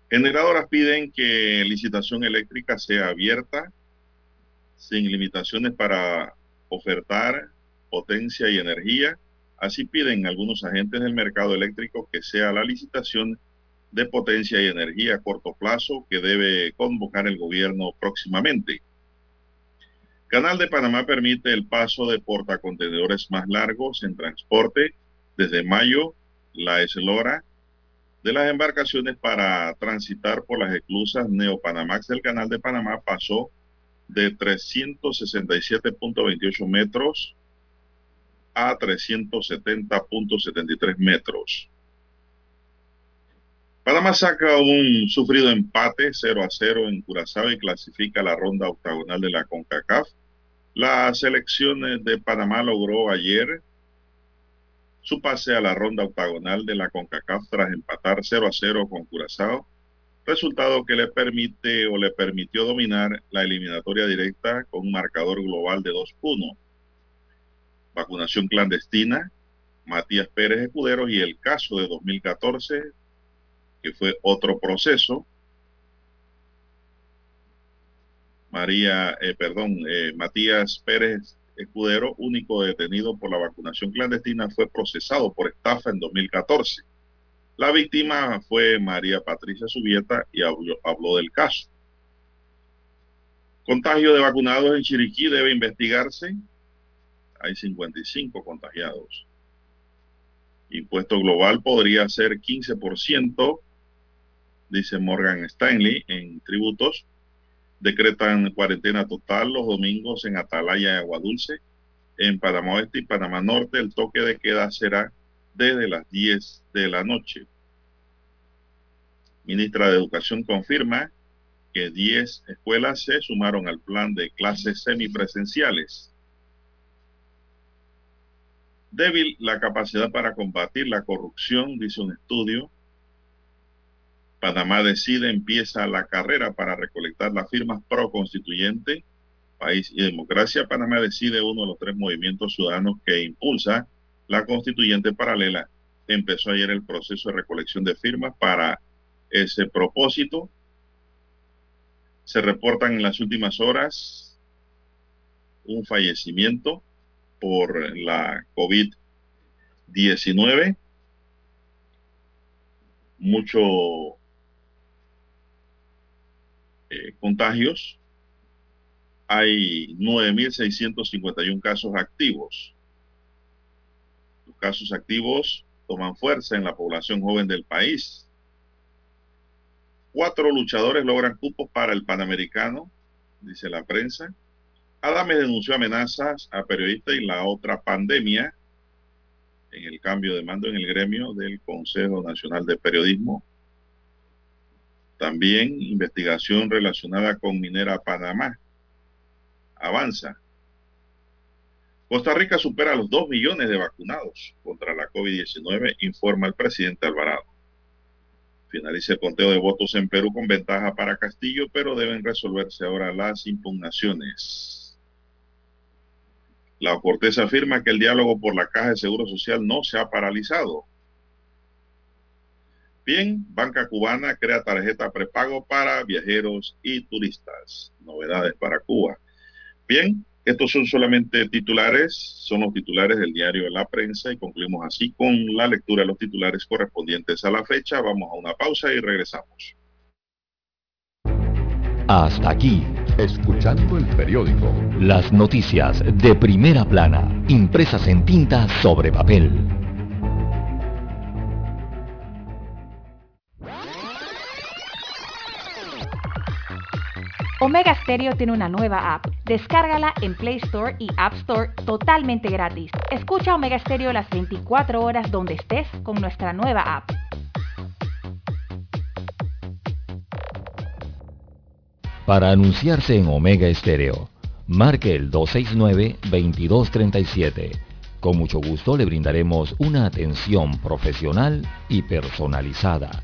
Speaker 4: Generadoras piden que licitación eléctrica sea abierta, sin limitaciones para ofertar potencia y energía. Así piden algunos agentes del mercado eléctrico que sea la licitación de potencia y energía a corto plazo que debe convocar el gobierno próximamente. Canal de Panamá permite el paso de portacontenedores más largos en transporte. Desde mayo, la eslora de las embarcaciones para transitar por las esclusas Neopanamax del Canal de Panamá pasó de 367.28 metros a 370.73 metros. Panamá saca un sufrido empate 0 a 0 en Curazao y clasifica la ronda octagonal de la CONCACAF. La selección de Panamá logró ayer su pase a la ronda octagonal de la CONCACAF tras empatar 0 a 0 con Curazao, resultado que le permite o le permitió dominar la eliminatoria directa con un marcador global de 2-1. Vacunación clandestina, Matías Pérez Escudero y el caso de 2014 que fue otro proceso. María, eh, perdón, eh, Matías Pérez Escudero, único detenido por la vacunación clandestina, fue procesado por estafa en 2014. La víctima fue María Patricia Subieta y habló, habló del caso. Contagio de vacunados en Chiriquí debe investigarse. Hay 55 contagiados. Impuesto global podría ser 15% dice Morgan Stanley en tributos. Decretan cuarentena total los domingos en Atalaya y Aguadulce. En Panamá Oeste y Panamá Norte el toque de queda será desde las 10 de la noche. Ministra de Educación confirma que 10 escuelas se sumaron al plan de clases semipresenciales. Débil la capacidad para combatir la corrupción, dice un estudio Panamá decide, empieza la carrera para recolectar las firmas pro constituyente, país y democracia. Panamá decide uno de los tres movimientos ciudadanos que impulsa la constituyente paralela. Empezó ayer el proceso de recolección de firmas para ese propósito. Se reportan en las últimas horas un fallecimiento por la COVID-19. Mucho eh, contagios, hay 9.651 casos activos. Los casos activos toman fuerza en la población joven del país. Cuatro luchadores logran cupos para el Panamericano, dice la prensa. Adame denunció amenazas a periodistas y la otra pandemia en el cambio de mando en el gremio del Consejo Nacional de Periodismo también investigación relacionada con Minera Panamá. Avanza. Costa Rica supera los 2 millones de vacunados contra la COVID-19, informa el presidente Alvarado. Finaliza el conteo de votos en Perú con ventaja para Castillo, pero deben resolverse ahora las impugnaciones. La Cortés afirma que el diálogo por la Caja de Seguro Social no se ha paralizado. Bien, Banca Cubana crea tarjeta prepago para viajeros y turistas. Novedades para Cuba. Bien, estos son solamente titulares, son los titulares del diario la prensa y concluimos así con la lectura de los titulares correspondientes a la fecha. Vamos a una pausa y regresamos.
Speaker 2: Hasta aquí, escuchando el periódico. Las noticias de primera plana, impresas en tinta sobre papel.
Speaker 5: Omega Stereo tiene una nueva app. Descárgala en Play Store y App Store totalmente gratis. Escucha Omega Stereo las 24 horas donde estés con nuestra nueva app.
Speaker 2: Para anunciarse en Omega Stereo, marque el 269-2237. Con mucho gusto le brindaremos una atención profesional y personalizada.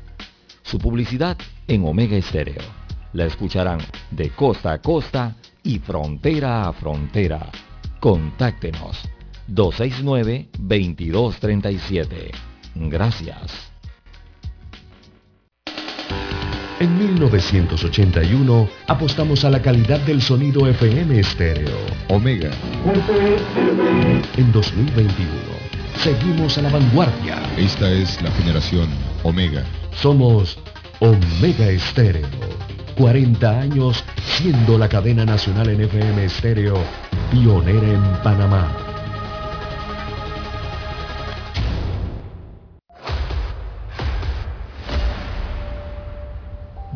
Speaker 2: Su publicidad en Omega Stereo. La escucharán de costa a costa y frontera a frontera. Contáctenos 269-2237. Gracias.
Speaker 1: En 1981 apostamos a la calidad del sonido FM estéreo. Omega. En 2021 seguimos a la vanguardia.
Speaker 11: Esta es la generación Omega.
Speaker 1: Somos Omega Estéreo. 40 años siendo la cadena nacional en FM estéreo pionera en Panamá.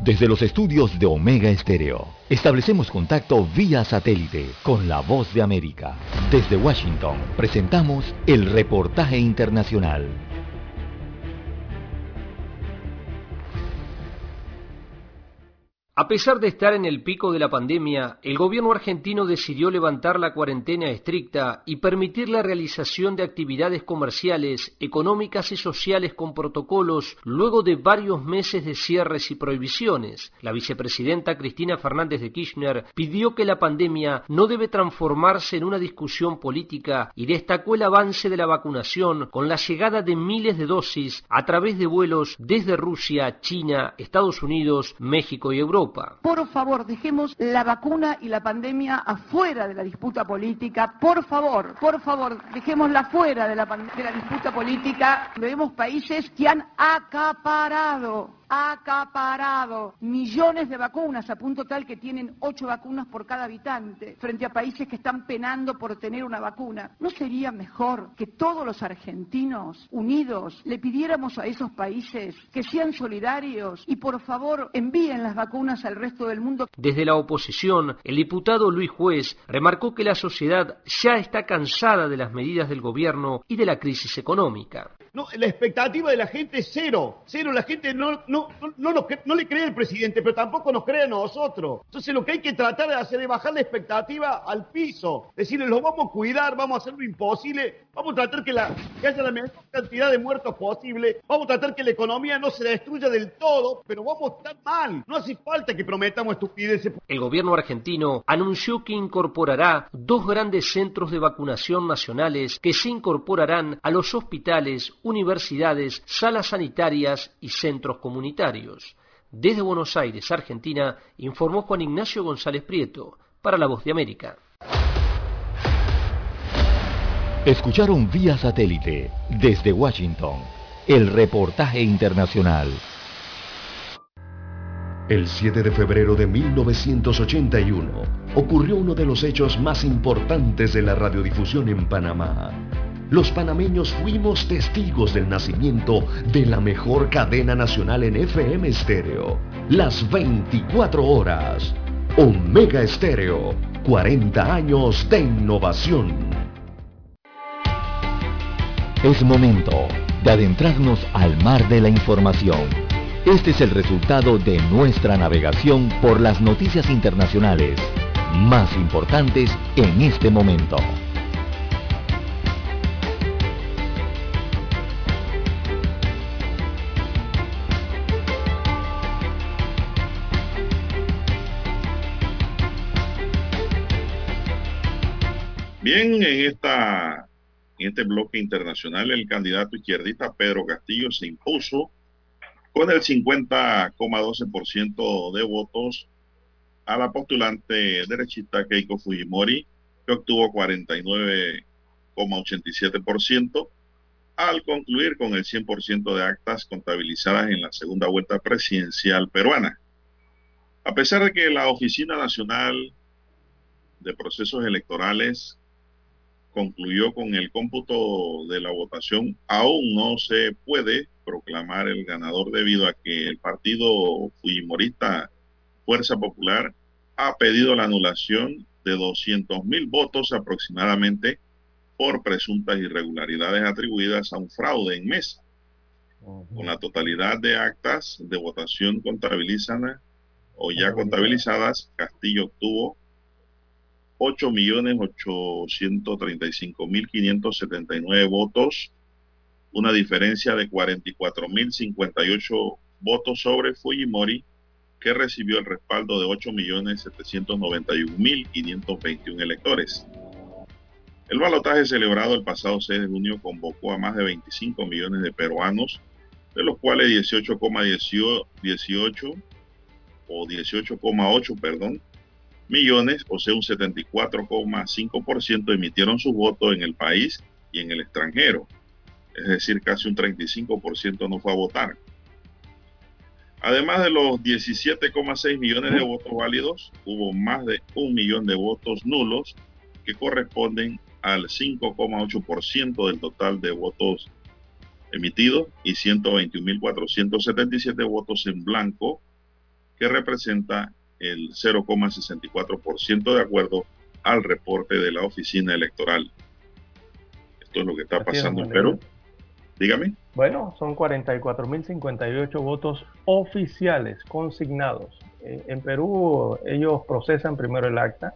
Speaker 2: Desde los estudios de Omega Estéreo, establecemos contacto vía satélite con la voz de América. Desde Washington, presentamos el reportaje internacional.
Speaker 12: A pesar de estar en el pico de la pandemia, el gobierno argentino decidió levantar la cuarentena estricta y permitir la realización de actividades comerciales, económicas y sociales con protocolos luego de varios meses de cierres y prohibiciones. La vicepresidenta Cristina Fernández de Kirchner pidió que la pandemia no debe transformarse en una discusión política y destacó el avance de la vacunación con la llegada de miles de dosis a través de vuelos desde Rusia, China, Estados Unidos, México y Europa.
Speaker 13: Por favor, dejemos la vacuna y la pandemia afuera de la disputa política. Por favor, por favor, dejémosla fuera de la, de la disputa política. Vemos países que han acaparado acaparado millones de vacunas, a punto tal que tienen ocho vacunas por cada habitante, frente a países que están penando por tener una vacuna. ¿No sería mejor que todos los argentinos unidos le pidiéramos a esos países que sean solidarios y por favor envíen las vacunas al resto del mundo?
Speaker 12: Desde la oposición, el diputado Luis Juez remarcó que la sociedad ya está cansada de las medidas del gobierno y de la crisis económica.
Speaker 14: No, la expectativa de la gente es cero, cero, la gente no, no, no, le cree al presidente, pero tampoco nos cree a nosotros. Entonces lo que hay que tratar de hacer es bajar la expectativa al piso, decirle, los vamos a cuidar, vamos a hacer lo imposible, vamos a tratar que, la, haya la menor cantidad de muertos posible, vamos a tratar que la economía no se destruya del todo, pero vamos a estar mal, no hace falta que prometamos estupideces.
Speaker 12: El gobierno argentino anunció que incorporará dos grandes centros de vacunación nacionales que se incorporarán a los hospitales universidades, salas sanitarias y centros comunitarios. Desde Buenos Aires, Argentina, informó Juan Ignacio González Prieto, para La Voz de América.
Speaker 2: Escucharon vía satélite, desde Washington, el reportaje internacional.
Speaker 1: El 7 de febrero de 1981 ocurrió uno de los hechos más importantes de la radiodifusión en Panamá los panameños fuimos testigos del nacimiento de la mejor cadena nacional en FM estéreo. Las 24 horas. Omega Estéreo. 40 años de innovación.
Speaker 2: Es momento de adentrarnos al mar de la información. Este es el resultado de nuestra navegación por las noticias internacionales más importantes en este momento.
Speaker 4: Bien, en, esta, en este bloque internacional, el candidato izquierdista Pedro Castillo se impuso con el 50,12% de votos a la postulante derechista Keiko Fujimori, que obtuvo 49,87%, al concluir con el 100% de actas contabilizadas en la segunda vuelta presidencial peruana. A pesar de que la Oficina Nacional de Procesos Electorales concluyó con el cómputo de la votación, aún no se puede proclamar el ganador debido a que el partido Fujimorista Fuerza Popular ha pedido la anulación de 200.000 votos aproximadamente por presuntas irregularidades atribuidas a un fraude en mesa. Con la totalidad de actas de votación contabilizadas o ya contabilizadas, Castillo obtuvo 8.835.579 votos, una diferencia de 44.058 votos sobre Fujimori, que recibió el respaldo de 8.791.521 electores. El balotaje celebrado el pasado 6 de junio convocó a más de 25 millones de peruanos, de los cuales 18,18 o 18,8, perdón, millones, o sea, un 74,5% emitieron su voto en el país y en el extranjero. Es decir, casi un 35% no fue a votar. Además de los 17,6 millones de votos válidos, hubo más de un millón de votos nulos que corresponden al 5,8% del total de votos emitidos y 121.477 votos en blanco, que representa el 0,64% de acuerdo al reporte de la oficina electoral. Esto es lo que está pasando en Perú. Dígame.
Speaker 6: Bueno, son 44.058 votos oficiales consignados. Eh, en Perú ellos procesan primero el acta,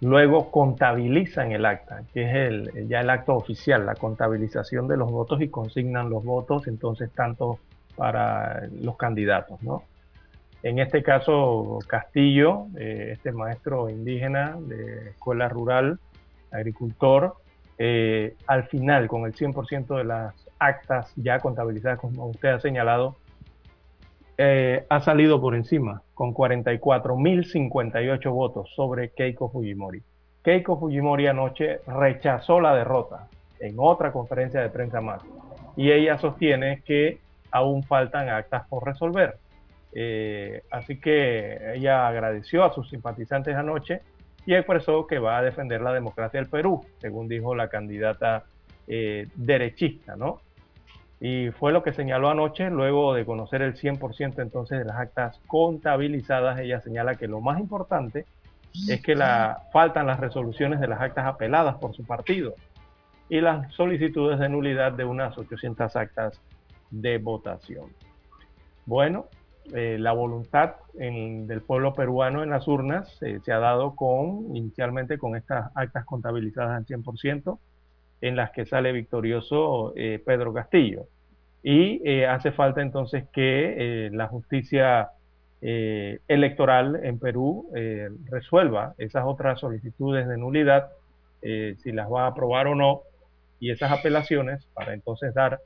Speaker 6: luego contabilizan el acta, que es el, ya el acto oficial, la contabilización de los votos y consignan los votos, entonces tanto para los candidatos, ¿no? En este caso, Castillo, eh, este maestro indígena de escuela rural, agricultor, eh, al final, con el 100% de las actas ya contabilizadas, como usted ha señalado, eh, ha salido por encima, con 44.058 votos sobre Keiko Fujimori. Keiko Fujimori anoche rechazó la derrota en otra conferencia de prensa más y ella sostiene que aún faltan actas por resolver. Eh, así que ella agradeció a sus simpatizantes anoche y expresó que va a defender la democracia del Perú, según dijo la candidata eh, derechista, ¿no? Y fue lo que señaló anoche, luego de conocer el 100% entonces de las actas contabilizadas, ella señala que lo más importante es que la, faltan las resoluciones de las actas apeladas por su partido y las solicitudes de nulidad de unas 800 actas de votación. Bueno, eh, la voluntad del pueblo peruano en las urnas eh, se ha dado con, inicialmente con estas actas contabilizadas al 100%, en las que sale victorioso eh, Pedro Castillo. Y hace falta entonces que la justicia electoral en Perú resuelva esas otras solicitudes de nulidad, si las va a aprobar o no, y esas apelaciones para entonces dar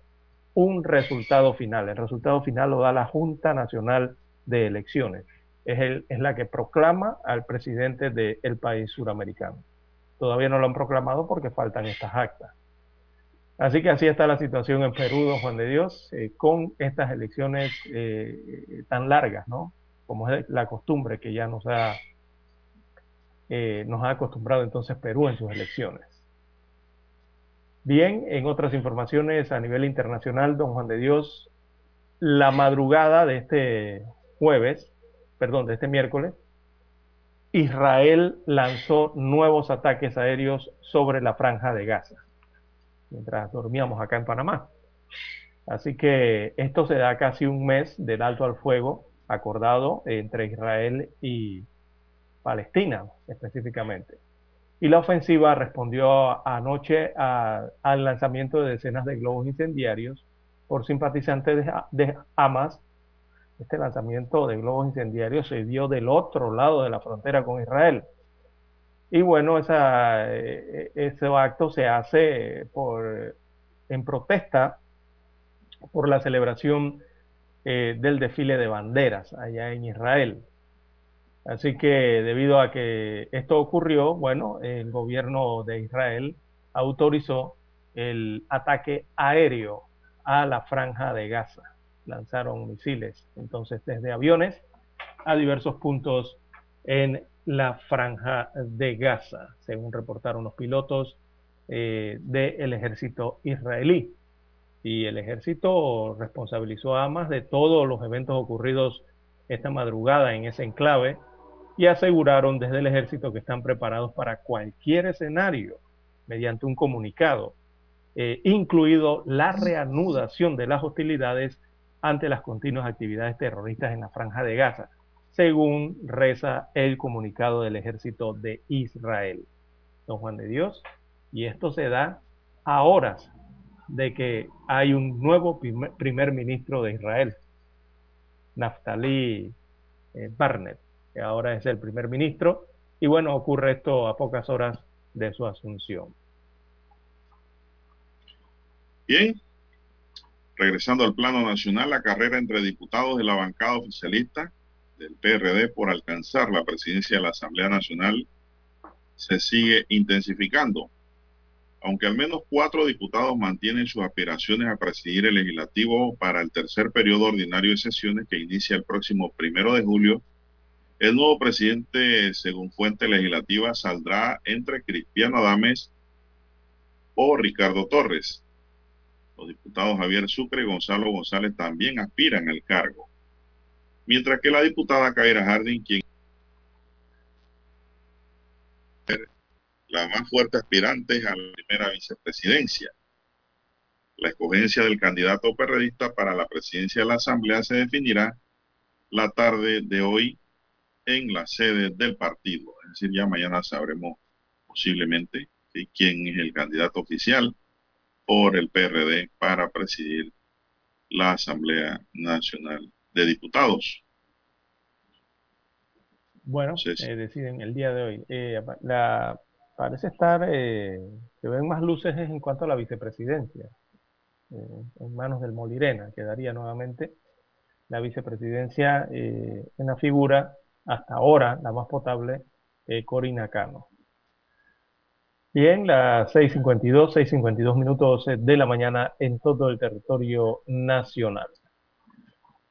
Speaker 6: un resultado final. El resultado final lo da la Junta Nacional de Elecciones. Es, el, es la que proclama al presidente del país suramericano. Todavía no lo han proclamado porque faltan estas actas. Así que así está la situación en Perú, don Juan de Dios, eh, con estas elecciones eh, tan largas, ¿no? Como es la costumbre que ya nos ha, eh, nos ha acostumbrado entonces Perú en sus elecciones. Bien, en otras informaciones a nivel internacional, don Juan de Dios, la madrugada de este jueves, perdón, de este miércoles, Israel lanzó nuevos ataques aéreos sobre la franja de Gaza, mientras dormíamos acá en Panamá. Así que esto se da casi un mes del alto al fuego acordado entre Israel y Palestina específicamente. Y la ofensiva respondió anoche al lanzamiento de decenas de globos incendiarios por simpatizantes de, Hamas. Este lanzamiento de globos incendiarios se dio del otro lado de la frontera con Israel. Y bueno, esa, eh, ese acto se hace en protesta por la celebración eh, del desfile de banderas allá en Israel. Así que debido a que esto ocurrió, bueno, el gobierno de Israel autorizó el ataque aéreo a la franja de Gaza. Lanzaron misiles entonces desde aviones a diversos puntos en la franja de Gaza, según reportaron los pilotos eh, del ejército israelí. Y el ejército responsabilizó a Hamas de todos los eventos ocurridos esta madrugada en ese enclave y aseguraron desde el ejército que están preparados para cualquier escenario mediante un comunicado, eh, incluido la reanudación de las hostilidades ante las continuas actividades terroristas en la franja de Gaza, según reza el comunicado del ejército de Israel. Don Juan de Dios, y esto se da a horas de que hay un nuevo primer, ministro de Israel, Naftali eh, Barnett, que ahora es el primer ministro, y bueno, ocurre esto a pocas horas de su asunción.
Speaker 4: Bien, regresando al plano nacional, la carrera entre diputados de la bancada oficialista del PRD por alcanzar la presidencia de la Asamblea Nacional se sigue intensificando. Aunque al menos cuatro diputados mantienen sus aspiraciones a presidir el legislativo para el tercer periodo ordinario de sesiones que inicia el próximo primero de julio, el nuevo presidente, según fuente legislativa, saldrá entre Cristiano Adames o Ricardo Torres. Los diputados Javier Sucre y Gonzalo González también aspiran al cargo. Mientras que la diputada Kaira Harding, quien la más fuerte aspirante a la primera vicepresidencia. La escogencia del candidato perredista para la presidencia de la Asamblea se definirá la tarde de hoy en la sede del partido. Es decir, ya mañana sabremos posiblemente quién es el candidato oficial por el PRD para presidir la Asamblea Nacional de Diputados.
Speaker 6: Bueno, eh, deciden el día de hoy. Eh, la, parece estar, eh, se ven más luces en cuanto a la vicepresidencia, en manos del Molirena. Quedaría nuevamente la vicepresidencia en la figura, hasta ahora, la más potable, Corina Cano. Bien, las 6.52, 6.52 minutos de la mañana en todo el territorio nacional.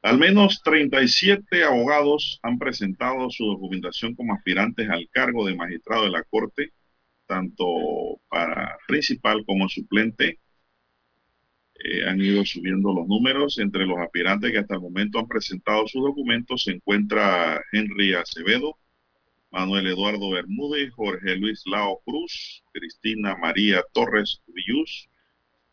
Speaker 4: Al menos 37 abogados han presentado su documentación como aspirantes al cargo de magistrado de la Corte, tanto para principal como suplente. Eh, han ido subiendo los números. Entre los aspirantes que hasta el momento han presentado sus documentos se encuentra Henry Acevedo, Manuel Eduardo Bermúdez, Jorge Luis Lao Cruz, Cristina María Torres Villus,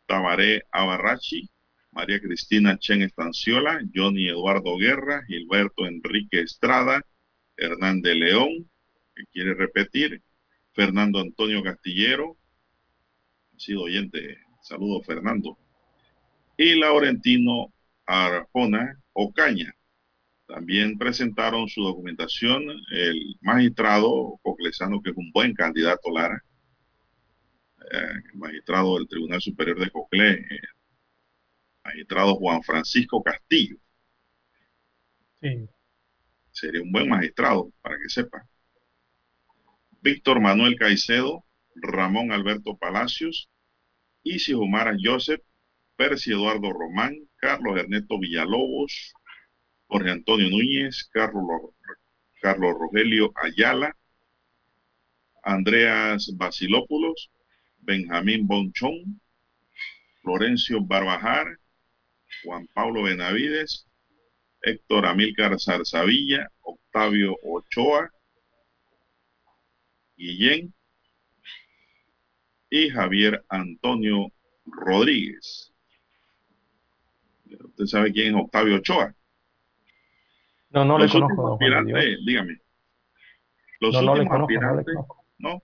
Speaker 4: Tabaré Abarrachi, María Cristina Chen Estanciola, Johnny Eduardo Guerra, Gilberto Enrique Estrada, Hernández León, que quiere repetir, Fernando Antonio Castillero, ha sido oyente, saludo Fernando, y Laurentino Arjona Ocaña. También presentaron su documentación el magistrado Coclesano, que es un buen candidato, Lara, eh, el magistrado del Tribunal Superior de Coclé, eh, magistrado Juan Francisco Castillo. Sí. Sería un buen magistrado, para que sepa. Víctor Manuel Caicedo, Ramón Alberto Palacios, Isis Omar Joseph, Percy Eduardo Román, Carlos Ernesto Villalobos, Jorge Antonio Núñez, Carlos, Carlos Rogelio Ayala, Andreas Basilópulos, Benjamín Bonchón, Florencio Barbajar, Juan Pablo Benavides, Héctor Amílcar Zarzavilla, Octavio Ochoa, Guillén y Javier Antonio Rodríguez. ¿Usted sabe quién es Octavio Ochoa?
Speaker 6: No, no le conozco.
Speaker 4: Aspirantes, dígame. Los últimos aspirantes, no,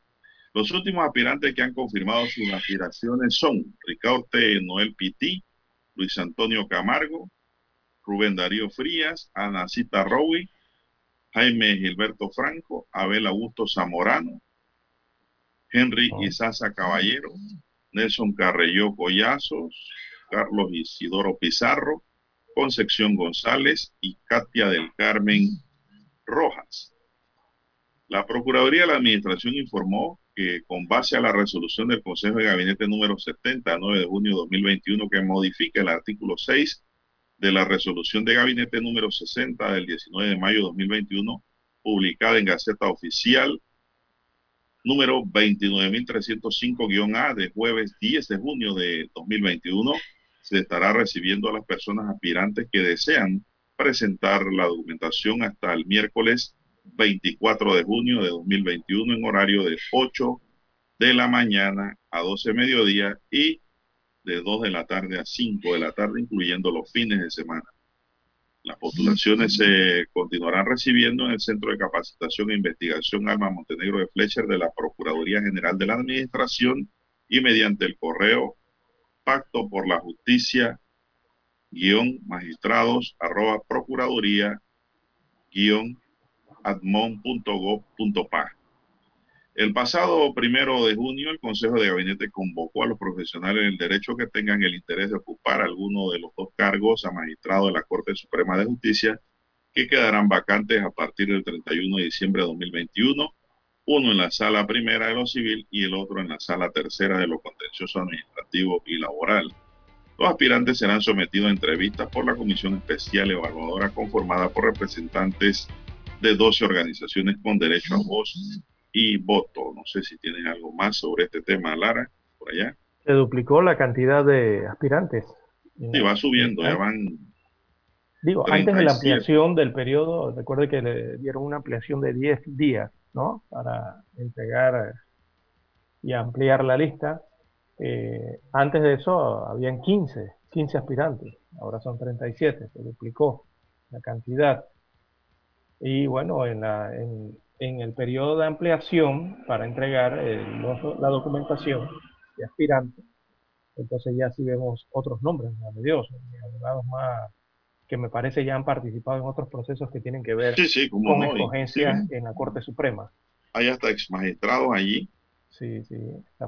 Speaker 4: Los últimos aspirantes que han confirmado sus aspiraciones son Ricardo Noel Pití, Luis Antonio Camargo, Rubén Darío Frías, Anacita Rowi, Jaime Gilberto Franco, Abel Augusto Zamorano, Henry oh. Isaza Caballero, Nelson Carrelló Collazos, Carlos Isidoro Pizarro, Concepción González y Katia del Carmen Rojas. La Procuraduría de la Administración informó que con base a la resolución del Consejo de Gabinete número 79 de junio de 2021 que modifica el artículo 6 de la resolución de gabinete número 60 del 19 de mayo de 2021, publicada en Gaceta Oficial número 29.305-A de jueves 10 de junio de 2021, se estará recibiendo a las personas aspirantes que desean presentar la documentación hasta el miércoles 24 de junio de 2021 en horario de 8 de la mañana a 12 de mediodía y de 2 de la tarde a 5 de la tarde, incluyendo los fines de semana. Las postulaciones se continuarán recibiendo en el Centro de Capacitación e Investigación Alma Montenegro de Fletcher de la Procuraduría General de la Administración y mediante el correo pacto por la justicia guion magistrados arroba procuraduría guion admon.gov.pa. El pasado primero de junio, el Consejo de Gabinete convocó a los profesionales del derecho que tengan el interés de ocupar alguno de los dos cargos a magistrado de la Corte Suprema de Justicia que quedarán vacantes a partir del 31 de diciembre de 2021, uno en la sala primera de lo civil y el otro en la sala tercera de lo contencioso administrativo y laboral. Los aspirantes serán sometidos a entrevistas por la Comisión Especial Evaluadora conformada por representantes de 12 organizaciones con derecho a voz y voto. No sé si tienen algo más sobre este tema, Lara, por allá.
Speaker 6: Se duplicó la cantidad de aspirantes.
Speaker 4: Sí, va subiendo, ya van.
Speaker 6: Digo, antes de la ampliación del periodo, recuerde que le dieron una ampliación de 10 días, ¿no? Para entregar y ampliar la lista. Eh, antes de eso habían 15, 15 aspirantes, ahora son 37, se duplicó la cantidad. Y bueno, en, la, en, en el periodo de ampliación para entregar eh, la documentación de aspirante, entonces ya sí vemos otros nombres, de Dios, abogados más que me parece ya han participado en otros procesos que tienen que ver con escogencias en la Corte Suprema.
Speaker 4: Hay hasta ex magistrados allí.
Speaker 6: Sí, sí.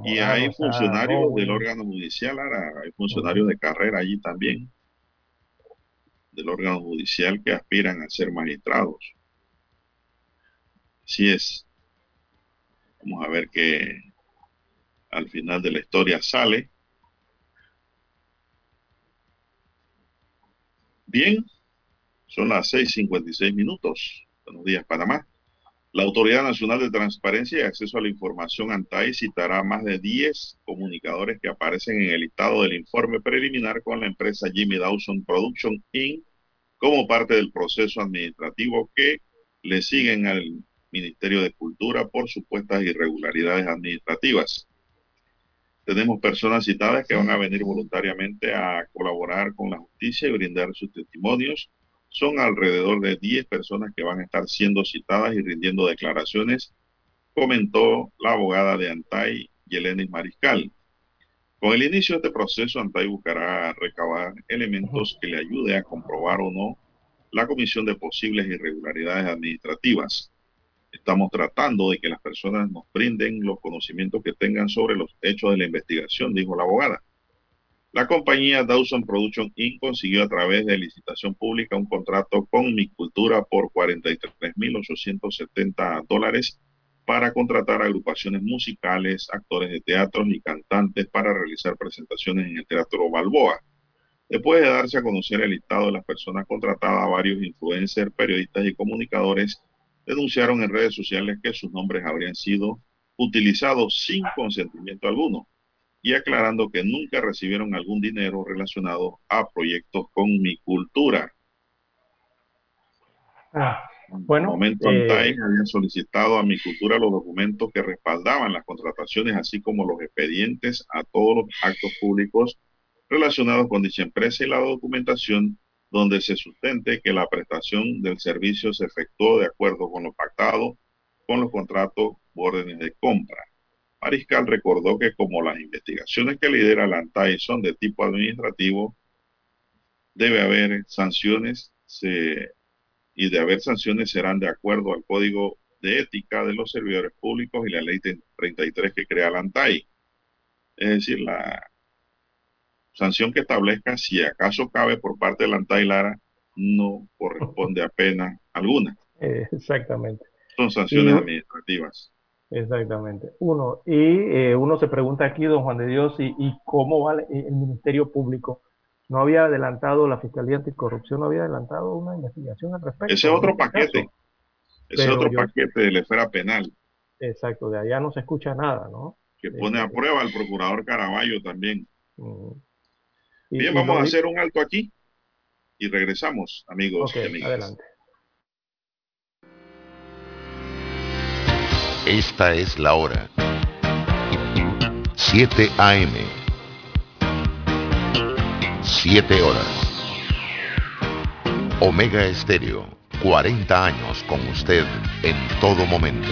Speaker 4: Y hay funcionarios del órgano judicial, hay funcionarios de carrera allí también, del órgano judicial que aspiran a ser magistrados. Así es. Vamos a ver qué al final de la historia sale. Bien, son las 6.56 minutos. Buenos días, Panamá. La Autoridad Nacional de Transparencia y Acceso a la Información, ANTAI, citará más de 10 comunicadores que aparecen en el listado del informe preliminar con la empresa Jimmy Dawson Production Inc. como parte del proceso administrativo que le siguen al Ministerio de Cultura por supuestas irregularidades administrativas. Tenemos personas citadas que van a venir voluntariamente a colaborar con la justicia y brindar sus testimonios. Son alrededor de 10 personas que van a estar siendo citadas y rindiendo declaraciones, comentó la abogada de Antay, Yelenis Mariscal. Con el inicio de este proceso, Antay buscará recabar elementos que le ayude a comprobar o no la comisión de posibles irregularidades administrativas. Estamos tratando de que las personas nos brinden los conocimientos que tengan sobre los hechos de la investigación, dijo la abogada. La compañía Dawson Production Inc. consiguió a través de licitación pública un contrato con Mi Cultura por 43.870 dólares para contratar agrupaciones musicales, actores de teatro y cantantes para realizar presentaciones en el Teatro Balboa. Después de darse a conocer el listado de las personas contratadas, varios influencers, periodistas y comunicadores denunciaron en redes sociales que sus nombres habrían sido utilizados sin consentimiento alguno y aclarando que nunca recibieron algún dinero relacionado a proyectos con mi cultura.
Speaker 6: Ah, bueno,
Speaker 4: en momento eh, habían solicitado a mi cultura los documentos que respaldaban las contrataciones, así como los expedientes a todos los actos públicos relacionados con dicha empresa y la documentación donde se sustente que la prestación del servicio se efectuó de acuerdo con lo pactado con los contratos u órdenes de compra. Mariscal recordó que como las investigaciones que lidera la ANTAI son de tipo administrativo, debe haber sanciones y de haber sanciones serán de acuerdo al Código de Ética de los Servidores Públicos y la Ley 33 que crea la ANTAI. Es decir, la sanción que establezca, si acaso cabe por parte de la Lara, no corresponde a pena alguna.
Speaker 6: Eh, exactamente.
Speaker 4: Son sanciones administrativas.
Speaker 6: Exactamente. Uno, y eh, uno se pregunta aquí, don Juan de Dios, y, cómo va el Ministerio Público. ¿No había adelantado la Fiscalía Anticorrupción, no había adelantado una investigación al respecto?
Speaker 4: Ese es otro paquete. Ese es otro paquete de la esfera penal.
Speaker 6: Exacto, de allá no se escucha nada, ¿no?
Speaker 4: Que pone a este, prueba al procurador Caraballo también. Mm. Bien, vamos a hacer un alto aquí y regresamos, amigos y amigas.
Speaker 6: Adelante.
Speaker 15: Esta es la hora. 7 AM. 7 horas. Omega Estéreo, 40 años con usted en todo momento.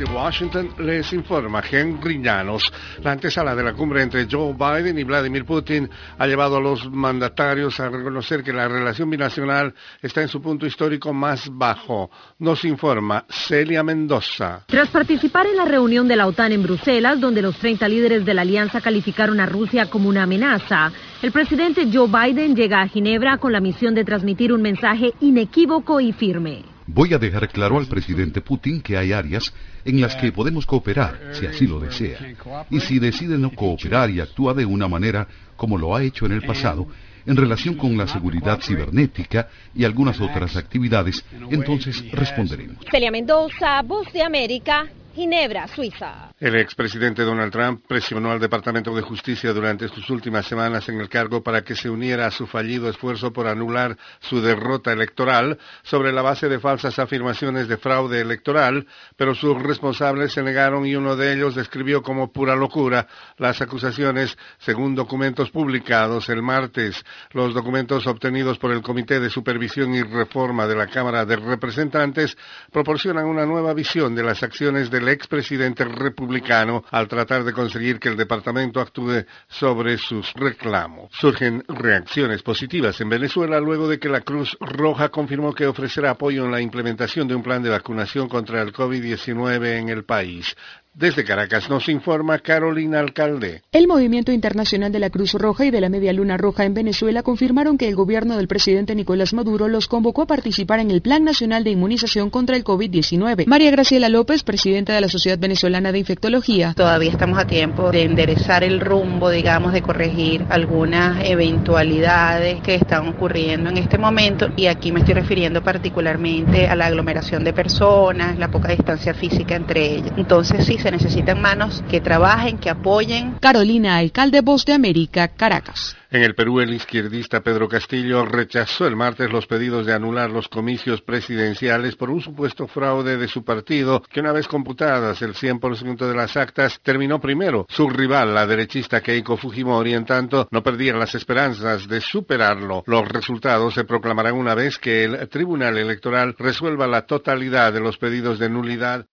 Speaker 16: Desde Washington les informa Henry Llanos. La antesala de la cumbre entre Joe Biden y Vladimir Putin ha llevado a los mandatarios a reconocer que la relación binacional está en su punto histórico más bajo. Nos informa Celia Mendoza.
Speaker 17: Tras participar en la reunión de la OTAN en Bruselas, donde los 30 líderes de la alianza calificaron a Rusia como una amenaza, el presidente Joe Biden llega a Ginebra con la misión de transmitir un mensaje inequívoco y firme.
Speaker 9: Voy a dejar claro al presidente Putin que hay áreas en las que podemos cooperar, si así lo desea. Y si decide no cooperar y actúa de una manera como lo ha hecho en el pasado, en relación con la seguridad cibernética y algunas otras actividades, entonces responderemos.
Speaker 17: Celia Mendoza, Voz de América, Ginebra, Suiza.
Speaker 16: El expresidente Donald Trump presionó al Departamento de Justicia durante sus últimas semanas en el cargo para que se uniera a su fallido esfuerzo por anular su derrota electoral sobre la base de falsas afirmaciones de fraude electoral, pero sus responsables se negaron y uno de ellos describió como pura locura las acusaciones según documentos publicados el martes. Los documentos obtenidos por el Comité de Supervisión y Reforma de la Cámara de Representantes proporcionan una nueva visión de las acciones del expresidente republicano al tratar de conseguir que el departamento actúe sobre sus reclamos. Surgen reacciones positivas en Venezuela luego de que la Cruz Roja confirmó que ofrecerá apoyo en la implementación de un plan de vacunación contra el COVID-19 en el país. Desde Caracas nos informa Carolina Alcalde.
Speaker 18: El Movimiento Internacional de la Cruz Roja y de la Media Luna Roja en Venezuela confirmaron que el gobierno del presidente Nicolás Maduro los convocó a participar en el Plan Nacional de Inmunización contra el COVID-19. María Graciela López, presidenta de la Sociedad Venezolana de Infectología.
Speaker 19: Todavía estamos a tiempo de enderezar el rumbo, digamos, de corregir algunas eventualidades que están ocurriendo en este momento y aquí me estoy refiriendo particularmente a la aglomeración de personas, la poca distancia física entre ellas. Entonces sí se necesitan manos que trabajen, que apoyen.
Speaker 18: Carolina, alcalde Voz de América, Caracas.
Speaker 16: En el Perú, el izquierdista Pedro Castillo rechazó el martes los pedidos de anular los comicios presidenciales por un supuesto fraude de su partido, que una vez computadas el 100% de las actas, terminó primero. Su rival, la derechista Keiko Fujimori, en tanto, no perdía las esperanzas de superarlo. Los resultados se proclamarán una vez que el Tribunal Electoral resuelva la totalidad de los pedidos de nulidad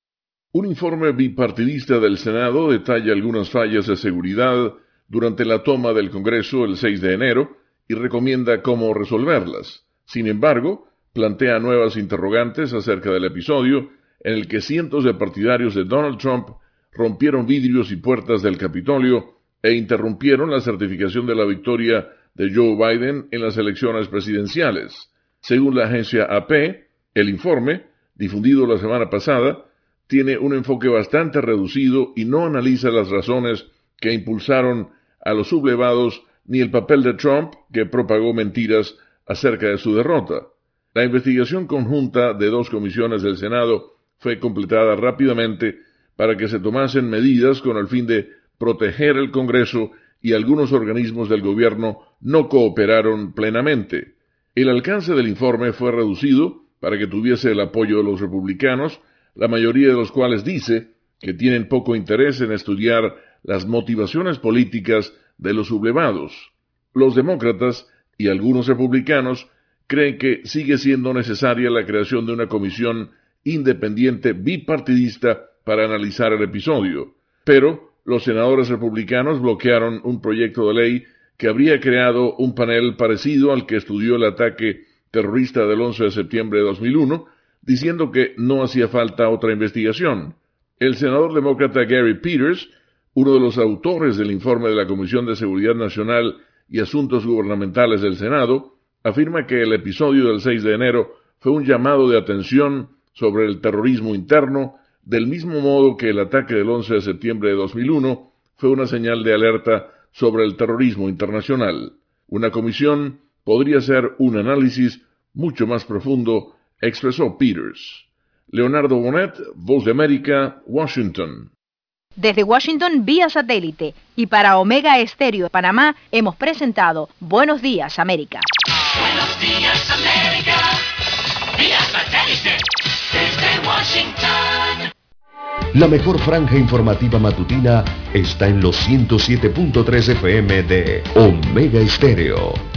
Speaker 20: un informe bipartidista del Senado detalla algunas fallas de seguridad durante la toma del Congreso el 6 de enero y recomienda cómo resolverlas. Sin embargo, plantea nuevas interrogantes acerca del episodio en el que cientos de partidarios de Donald Trump rompieron vidrios y puertas del Capitolio e interrumpieron la certificación de la victoria de Joe Biden en las elecciones presidenciales. Según la agencia AP, el informe, difundido la semana pasada, tiene un enfoque bastante reducido y no analiza las razones que impulsaron a los sublevados ni el papel de Trump, que propagó mentiras acerca de su derrota. La investigación conjunta de dos comisiones del Senado fue completada rápidamente para que se tomasen medidas con el fin de proteger el Congreso y algunos organismos del gobierno no cooperaron plenamente. El alcance del informe fue reducido para que tuviese el apoyo de los republicanos la mayoría de los cuales dice que tienen poco interés en estudiar las motivaciones políticas de los sublevados. Los demócratas y algunos republicanos creen que sigue siendo necesaria la creación de una comisión independiente bipartidista para analizar el episodio, pero los senadores republicanos bloquearon un proyecto de ley que habría creado un panel parecido al que estudió el ataque terrorista del 11 de septiembre de 2001 diciendo que no hacía falta otra investigación. El senador demócrata Gary Peters, uno de los autores del informe de la Comisión de Seguridad Nacional y Asuntos Gubernamentales del Senado, afirma que el episodio del 6 de enero fue un llamado de atención sobre el terrorismo interno del mismo modo que el ataque del 11 de septiembre de 2001 fue una señal de alerta sobre el terrorismo internacional. Una comisión podría hacer un análisis mucho más profundo, expresó Peters. Leonardo Bonet, Voz de América, Washington.
Speaker 21: Desde Washington vía satélite y para Omega Estéreo de Panamá hemos presentado Buenos Días América.
Speaker 3: Buenos días, América. Vía satélite. Desde Washington.
Speaker 1: La mejor franja informativa matutina está en los 107.3 FM de Omega Estéreo,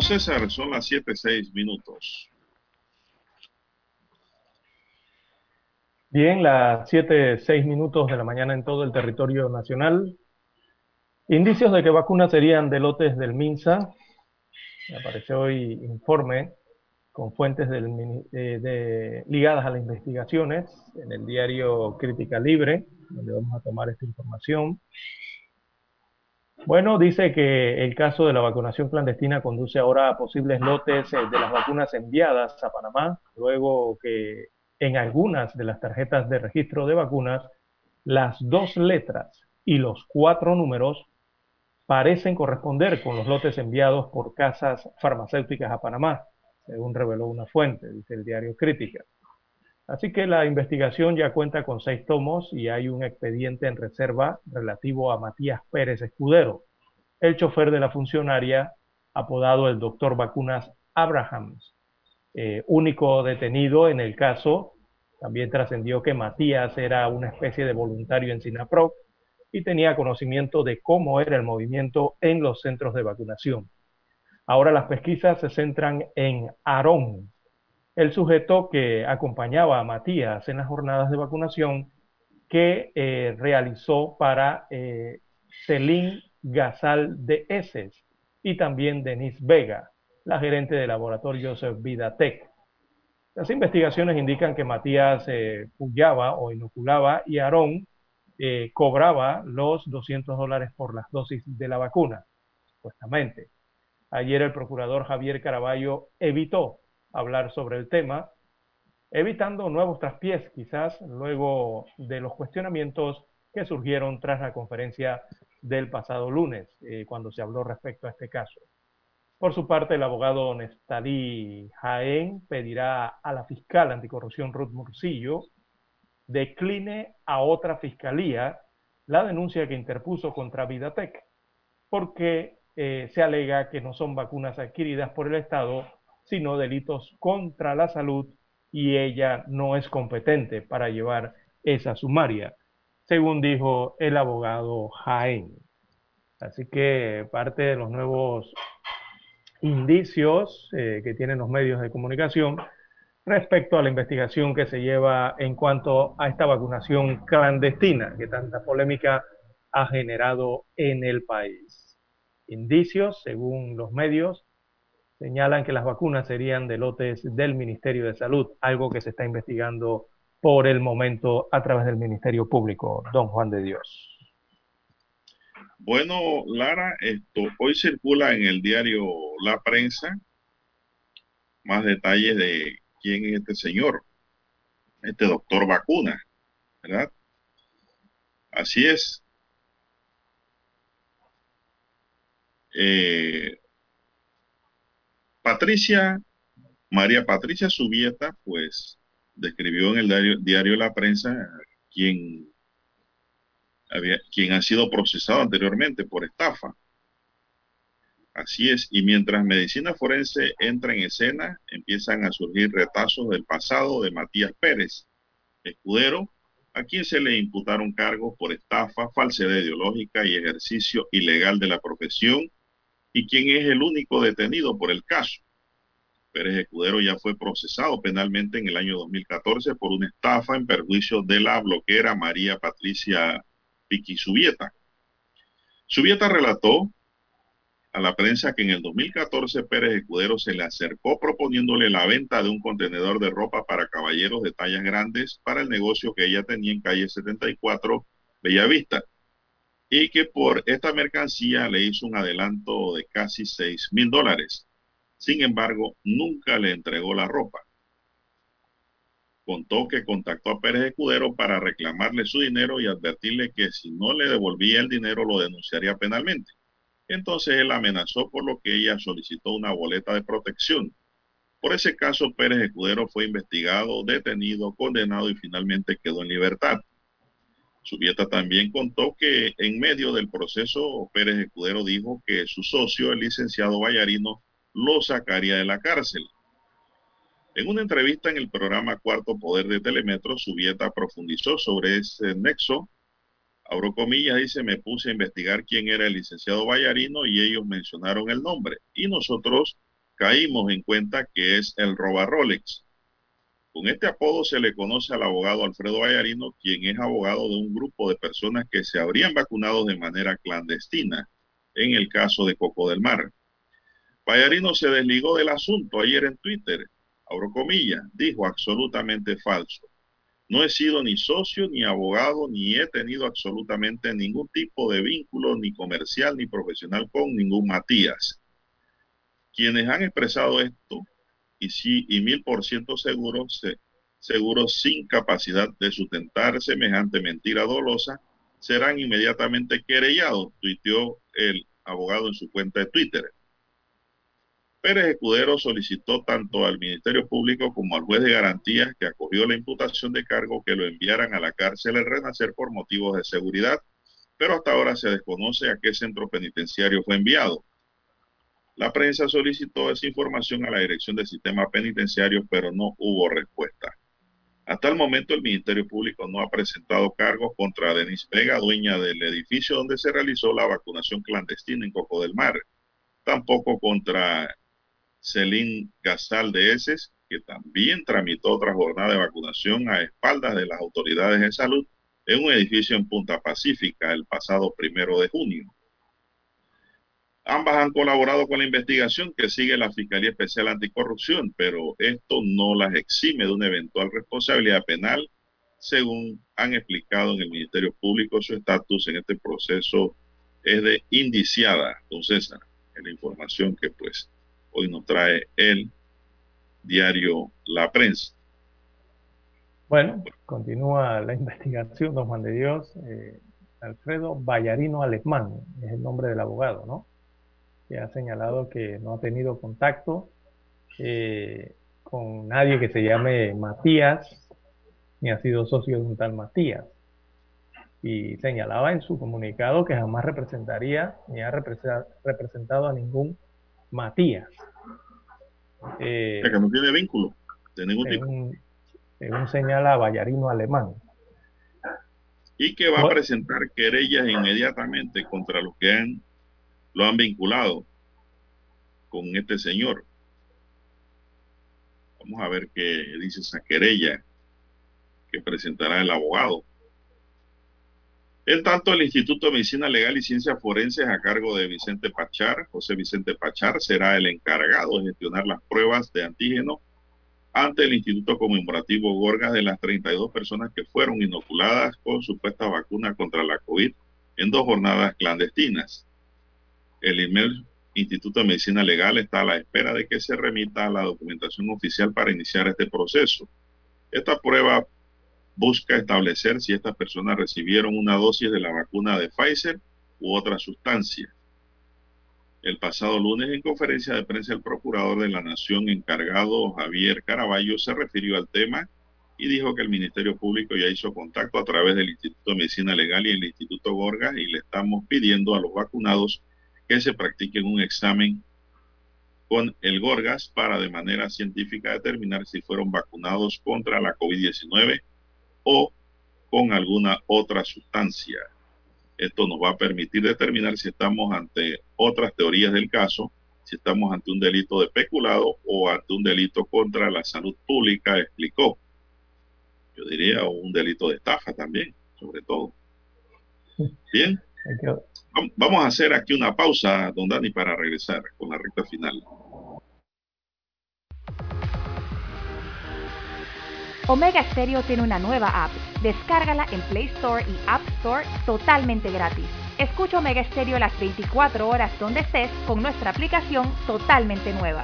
Speaker 4: César, son las 7.6 minutos.
Speaker 6: Bien, las 7, 6 minutos de la mañana en todo el territorio nacional. Indicios de que vacunas serían de lotes del MINSA. Apareció hoy informe con fuentes del eh, de- ligadas a las investigaciones en el diario Crítica Libre, donde vamos a tomar esta información. Bueno, dice que el caso de la vacunación clandestina conduce ahora a posibles lotes eh, de las vacunas enviadas a Panamá, luego que en algunas de las tarjetas de registro de vacunas, las dos letras y los cuatro números parecen corresponder con los lotes enviados por casas farmacéuticas a Panamá, según reveló una fuente, dice el diario Crítica. Así que la investigación ya cuenta con seis tomos y hay un expediente en reserva relativo a Matías Pérez Escudero, el chofer de la funcionaria apodado el doctor Vacunas Abrahams, eh, único detenido en el caso. También trascendió que Matías era una especie de voluntario en Sinaproc y tenía conocimiento de cómo era el movimiento en los centros de vacunación. Ahora las pesquisas se centran en Aarón, el sujeto que acompañaba a Matías en las jornadas de vacunación que eh, realizó para eh, Celín Gazal de Eses y también Denise Vega, la gerente de laboratorios Vidatec. Las investigaciones indican que Matías eh, puyaba o inoculaba y Aarón eh, cobraba los 200 dólares por las dosis de la vacuna, supuestamente. Ayer el procurador Javier Caraballo evitó hablar sobre el tema, evitando nuevos traspiés quizás luego de los cuestionamientos que surgieron tras la conferencia del pasado lunes, eh, cuando se habló respecto a este caso. Por su parte, el abogado Nestalí Jaén pedirá a la fiscal anticorrupción Ruth Murcillo decline a otra fiscalía la denuncia que interpuso contra Vidatec, porque eh, se alega que no son vacunas adquiridas por el Estado, sino delitos contra la salud y ella no es competente para llevar esa sumaria, según dijo el abogado Jaén. Así que parte de los nuevos indicios eh, que tienen los medios de comunicación respecto a la investigación que se lleva en cuanto a esta vacunación clandestina que tanta polémica ha generado en el país. Indicios, según los medios, señalan que las vacunas serían de lotes del Ministerio de Salud, algo que se está investigando por el momento a través del Ministerio Público, don Juan de Dios.
Speaker 4: Bueno, Lara, esto hoy circula en el diario La Prensa más detalles de quién es este señor, este doctor vacuna, ¿verdad? Así es. Eh, Patricia, María Patricia Subieta, pues describió en el diario, diario La Prensa quien, había, quien ha sido procesado anteriormente por estafa. Así es, y mientras medicina forense entra en escena, empiezan a surgir retazos del pasado de Matías Pérez, escudero, a quien se le imputaron cargos por estafa, falsedad ideológica y ejercicio ilegal de la profesión, y quien es el único detenido por el caso. Pérez Escudero ya fue procesado penalmente en el año 2014 por una estafa en perjuicio de la bloquera María Patricia Piqui Subieta. Subieta relató a la prensa que en el 2014 Pérez Escudero se le acercó proponiéndole la venta de un contenedor de ropa para caballeros de tallas grandes para el negocio que ella tenía en calle 74 Bellavista y que por esta mercancía le hizo un adelanto de casi 6 mil dólares. Sin embargo, nunca le entregó la ropa. Contó que contactó a Pérez Escudero para reclamarle su dinero y advertirle que si no le devolvía el dinero lo denunciaría penalmente. Entonces él amenazó por lo que ella solicitó una boleta de protección. Por ese caso, Pérez Escudero fue investigado, detenido, condenado y finalmente quedó en libertad. Subieta también contó que en medio del proceso, Pérez Escudero dijo que su socio, el licenciado Vallarino, lo sacaría de la cárcel. En una entrevista en el programa Cuarto Poder de Telemetro, Subieta profundizó sobre ese nexo abro comillas, dice, me puse a investigar quién era el licenciado Vallarino y ellos mencionaron el nombre. Y nosotros caímos en cuenta que es el roba Rolex. Con este apodo se le conoce al abogado Alfredo Vallarino, quien es abogado de un grupo de personas que se habrían vacunado de manera clandestina en el caso de Coco del Mar. Vallarino se desligó del asunto ayer en Twitter. Abro comillas, dijo absolutamente falso. No he sido ni socio, ni abogado, ni he tenido absolutamente ningún tipo de vínculo, ni comercial, ni profesional con ningún Matías. Quienes han expresado esto, y y mil por ciento seguros, seguros sin capacidad de sustentar semejante mentira dolosa, serán inmediatamente querellados, tuiteó el abogado en su cuenta de Twitter. Pérez Escudero solicitó tanto al Ministerio Público como al juez de garantías que acogió la imputación de cargo que lo enviaran a la cárcel el Renacer por motivos de seguridad, pero hasta ahora se desconoce a qué centro penitenciario fue enviado. La prensa solicitó esa información a la Dirección del Sistema Penitenciario, pero no hubo respuesta. Hasta el momento el Ministerio Público no ha presentado cargos contra Denis Vega, dueña del edificio donde se realizó la vacunación clandestina en Coco del Mar. Tampoco contra Celín Gasal de Eses, que también tramitó otra jornada de vacunación a espaldas de las autoridades de salud en un edificio en Punta Pacífica el pasado primero de junio. Ambas han colaborado con la investigación que sigue la Fiscalía Especial Anticorrupción, pero esto no las exime de una eventual responsabilidad penal, según han explicado en el Ministerio Público. Su estatus en este proceso es de indiciada, don César, en la información que pues hoy nos trae el diario La Prensa.
Speaker 6: Bueno, continúa la investigación, don Juan de Dios. Eh, Alfredo Vallarino Alemán es el nombre del abogado, ¿no? Que ha señalado que no ha tenido contacto eh, con nadie que se llame Matías, ni ha sido socio de un tal Matías. Y señalaba en su comunicado que jamás representaría ni ha representado a ningún Matías.
Speaker 4: Eh, que no tiene vínculo de ningún tipo.
Speaker 6: Según señala Vallarino Alemán.
Speaker 4: Y que va a presentar querellas inmediatamente contra los que han, lo han vinculado con este señor. Vamos a ver qué dice esa querella que presentará el abogado. En tanto, el Instituto de Medicina Legal y Ciencias Forenses a cargo de Vicente Pachar, José Vicente Pachar, será el encargado de gestionar las pruebas de antígeno ante el Instituto Conmemorativo Gorgas de las 32 personas que fueron inoculadas con supuesta vacuna contra la COVID en dos jornadas clandestinas. El Instituto de Medicina Legal está a la espera de que se remita la documentación oficial para iniciar este proceso. Esta prueba busca establecer si estas personas recibieron una dosis de la vacuna de Pfizer u otra sustancia. El pasado lunes, en conferencia de prensa, el procurador de la Nación encargado, Javier Caraballo, se refirió al tema y dijo que el Ministerio Público ya hizo contacto a través del Instituto de Medicina Legal y el Instituto Gorgas y le estamos pidiendo a los vacunados que se practiquen un examen con el Gorgas para de manera científica determinar si fueron vacunados contra la COVID-19 o con alguna otra sustancia. Esto nos va a permitir determinar si estamos ante otras teorías del caso, si estamos ante un delito de peculado o ante un delito contra la salud pública, explicó. Yo diría un delito de estafa también, sobre todo. Bien. Vamos a hacer aquí una pausa, don Dani, para regresar con la recta final.
Speaker 5: Omega Stereo tiene una nueva app. Descárgala en Play Store y App Store totalmente gratis. Escucha Omega Stereo las 24 horas donde estés con nuestra aplicación totalmente nueva.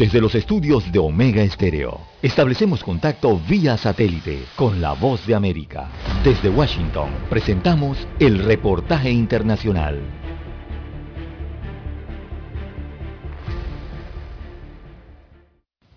Speaker 2: Desde los estudios de Omega Estéreo, establecemos contacto vía satélite con la voz de América. Desde Washington, presentamos el reportaje internacional.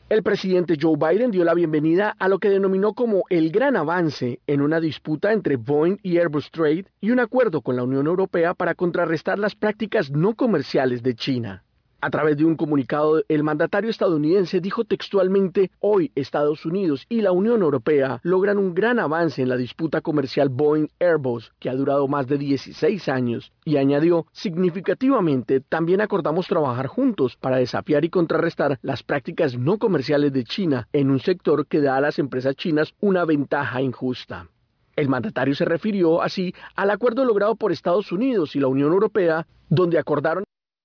Speaker 22: El presidente Joe Biden dio la bienvenida a lo que denominó como el gran avance en una disputa entre Boeing y Airbus Trade y un acuerdo con la Unión Europea para contrarrestar las prácticas no comerciales de China. A través de un comunicado, el mandatario estadounidense dijo textualmente, hoy Estados Unidos y la Unión Europea logran un gran avance en la disputa comercial Boeing-Airbus, que ha durado más de 16 años, y añadió, significativamente, también acordamos trabajar juntos para desafiar y contrarrestar las prácticas no comerciales de China en un sector que da a las empresas chinas una ventaja injusta. El mandatario se refirió así al acuerdo logrado por Estados Unidos y la Unión Europea, donde acordaron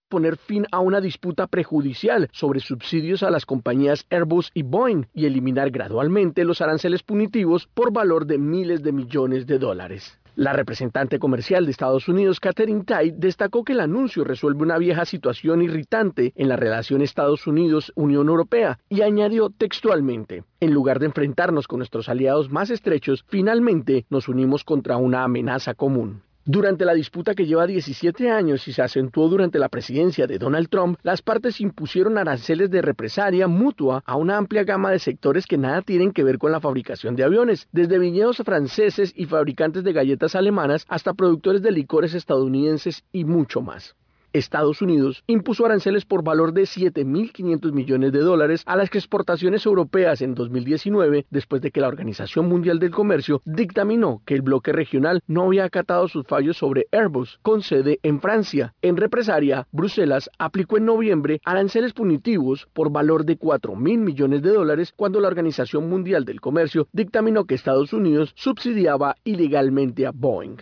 Speaker 22: poner fin a una disputa prejudicial sobre subsidios a las compañías Airbus y Boeing y eliminar gradualmente los aranceles punitivos por valor de miles de millones de dólares. La representante comercial de Estados Unidos, Catherine Tai, destacó que el anuncio resuelve una vieja situación irritante en la relación Estados Unidos-Unión Europea y añadió textualmente, en lugar de enfrentarnos con nuestros aliados más estrechos, finalmente nos unimos contra una amenaza común. Durante la disputa que lleva 17 años y se acentuó durante la presidencia de Donald Trump, las partes impusieron aranceles de represalia mutua a una amplia gama de sectores que nada tienen que ver con la fabricación de aviones, desde viñedos franceses y fabricantes de galletas alemanas hasta productores de licores estadounidenses y mucho más. Estados Unidos impuso aranceles por valor de 7.500 millones de dólares a las exportaciones europeas en 2019, después de que la Organización Mundial del Comercio dictaminó que el bloque regional no había acatado sus fallos sobre Airbus, con sede en Francia. En represaria, Bruselas aplicó en noviembre aranceles punitivos por valor de 4.000 millones de dólares cuando la Organización Mundial del Comercio dictaminó que Estados Unidos subsidiaba ilegalmente a Boeing.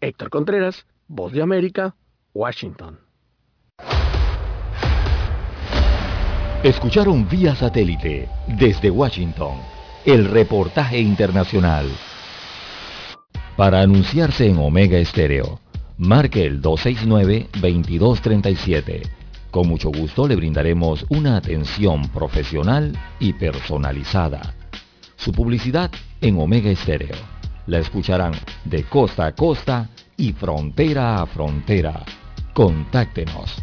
Speaker 22: Héctor Contreras, Voz de América, Washington.
Speaker 2: Escucharon vía satélite desde Washington el reportaje internacional. Para anunciarse en Omega Estéreo, marque el 269-2237. Con mucho gusto le brindaremos una atención profesional y personalizada. Su publicidad en Omega Estéreo. La escucharán de costa a costa y frontera a frontera. Contáctenos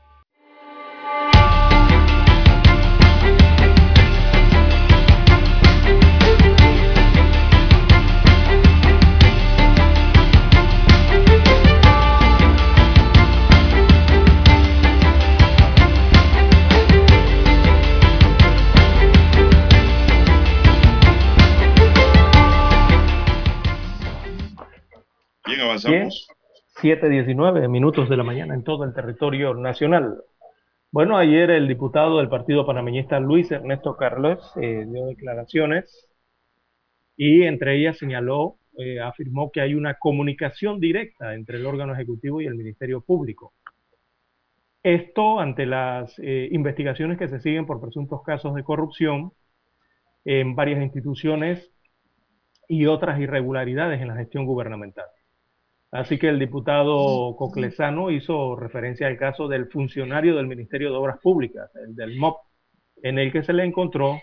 Speaker 4: Avanzamos.
Speaker 6: 7.19 minutos de la mañana en todo el territorio nacional. Bueno, ayer el diputado del Partido Panameñista Luis Ernesto Carlos eh, dio declaraciones y entre ellas señaló, eh, afirmó que hay una comunicación directa entre el órgano ejecutivo y el Ministerio Público. Esto ante las eh, investigaciones que se siguen por presuntos casos de corrupción en varias instituciones y otras irregularidades en la gestión gubernamental. Así que el diputado Coclesano hizo referencia al caso del funcionario del Ministerio de Obras Públicas, el del MOP, en el que se le encontró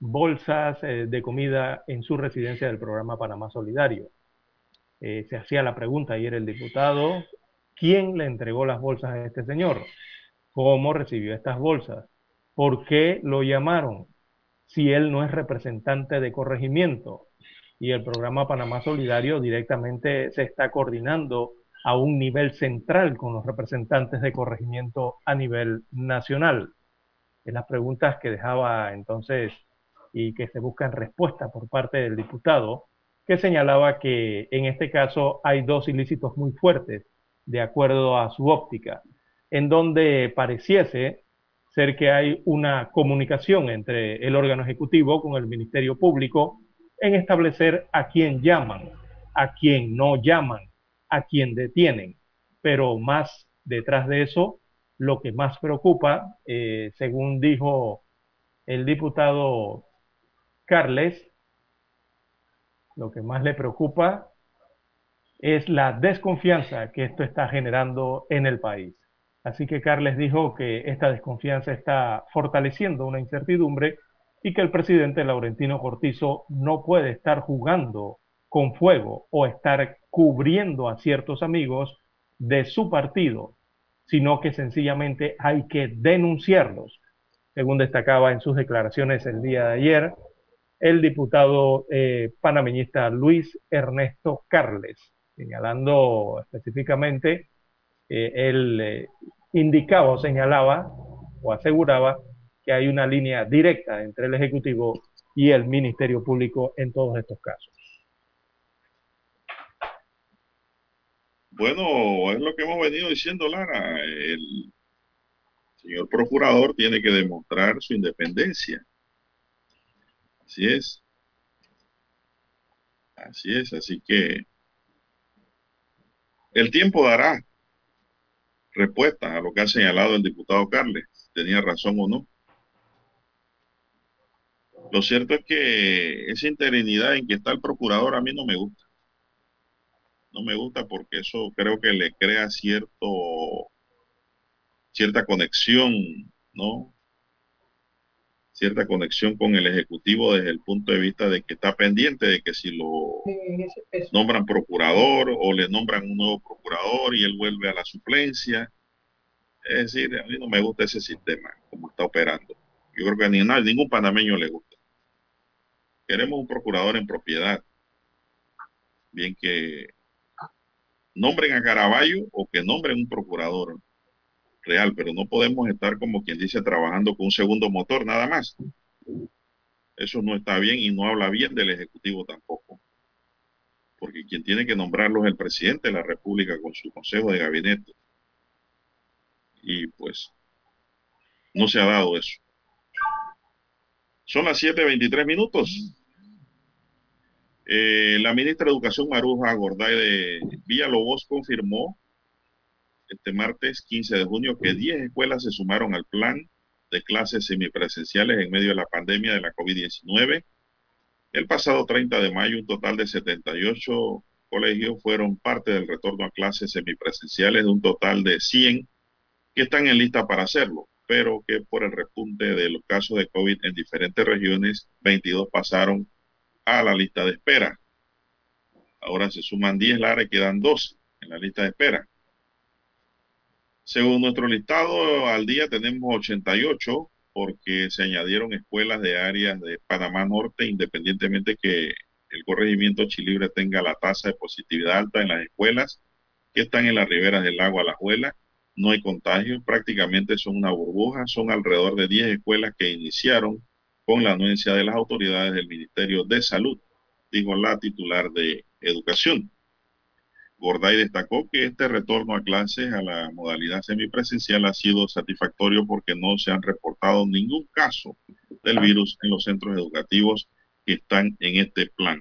Speaker 6: bolsas eh, de comida en su residencia del programa Panamá Solidario. Eh, se hacía la pregunta ayer el diputado, ¿quién le entregó las bolsas a este señor? ¿Cómo recibió estas bolsas? ¿Por qué lo llamaron? Si él no es representante de corregimiento y el programa Panamá Solidario directamente se está coordinando a un nivel central con los representantes de corregimiento a nivel nacional. Es las preguntas que dejaba entonces y que se buscan respuesta por parte del diputado, que señalaba que en este caso hay dos ilícitos muy fuertes, de acuerdo a su óptica, en donde pareciese ser que hay una comunicación entre el órgano ejecutivo con el Ministerio Público en establecer a quién llaman, a quién no llaman, a quién detienen. Pero más detrás de eso, lo que más preocupa, eh, según dijo el diputado Carles, lo que más le preocupa es la desconfianza que esto está generando en el país. Así que Carles dijo que esta desconfianza está fortaleciendo una incertidumbre y que el presidente Laurentino Cortizo no puede estar jugando con fuego o estar cubriendo a ciertos amigos de su partido, sino que sencillamente hay que denunciarlos, según destacaba en sus declaraciones el día de ayer el diputado eh, panameñista Luis Ernesto Carles, señalando específicamente, eh, él eh, indicaba o señalaba o aseguraba que hay una línea directa entre el Ejecutivo y el Ministerio Público en todos estos casos.
Speaker 4: Bueno, es lo que hemos venido diciendo, Lara. El señor procurador tiene que demostrar su independencia. Así es. Así es, así que el tiempo dará respuesta a lo que ha señalado el diputado Carles, tenía razón o no. Lo cierto es que esa interinidad en que está el procurador a mí no me gusta. No me gusta porque eso creo que le crea cierto cierta conexión, ¿no? Cierta conexión con el Ejecutivo desde el punto de vista de que está pendiente de que si lo nombran procurador o le nombran un nuevo procurador y él vuelve a la suplencia. Es decir, a mí no me gusta ese sistema, como está operando. Yo creo que a ningún panameño le gusta. Queremos un procurador en propiedad. Bien que nombren a Caraballo o que nombren un procurador real, pero no podemos estar como quien dice trabajando con un segundo motor nada más. Eso no está bien y no habla bien del Ejecutivo tampoco. Porque quien tiene que nombrarlo es el presidente de la República con su consejo de gabinete. Y pues no se ha dado eso. Son las 7.23 minutos. Eh, la ministra de Educación Maruja Gorday de Villalobos confirmó este martes 15 de junio que 10 escuelas se sumaron al plan de clases semipresenciales en medio de la pandemia de la COVID-19. El pasado 30 de mayo, un total de 78 colegios fueron parte del retorno a clases semipresenciales de un total de 100 que están en lista para hacerlo pero que por el repunte de los casos de COVID en diferentes regiones, 22 pasaron a la lista de espera. Ahora se suman 10 Lara y quedan 12 en la lista de espera. Según nuestro listado, al día tenemos 88 porque se añadieron escuelas de áreas de Panamá Norte, independientemente que el corregimiento Chilibre tenga la tasa de positividad alta en las escuelas que están en las riberas del lago Alajuela no hay contagios, prácticamente son una burbuja, son alrededor de 10 escuelas que iniciaron con la anuencia de las autoridades del Ministerio de Salud, dijo la titular de Educación. Gorday destacó que este retorno a clases a la modalidad semipresencial ha sido satisfactorio porque no se han reportado ningún caso del virus en los centros educativos que están en este plan.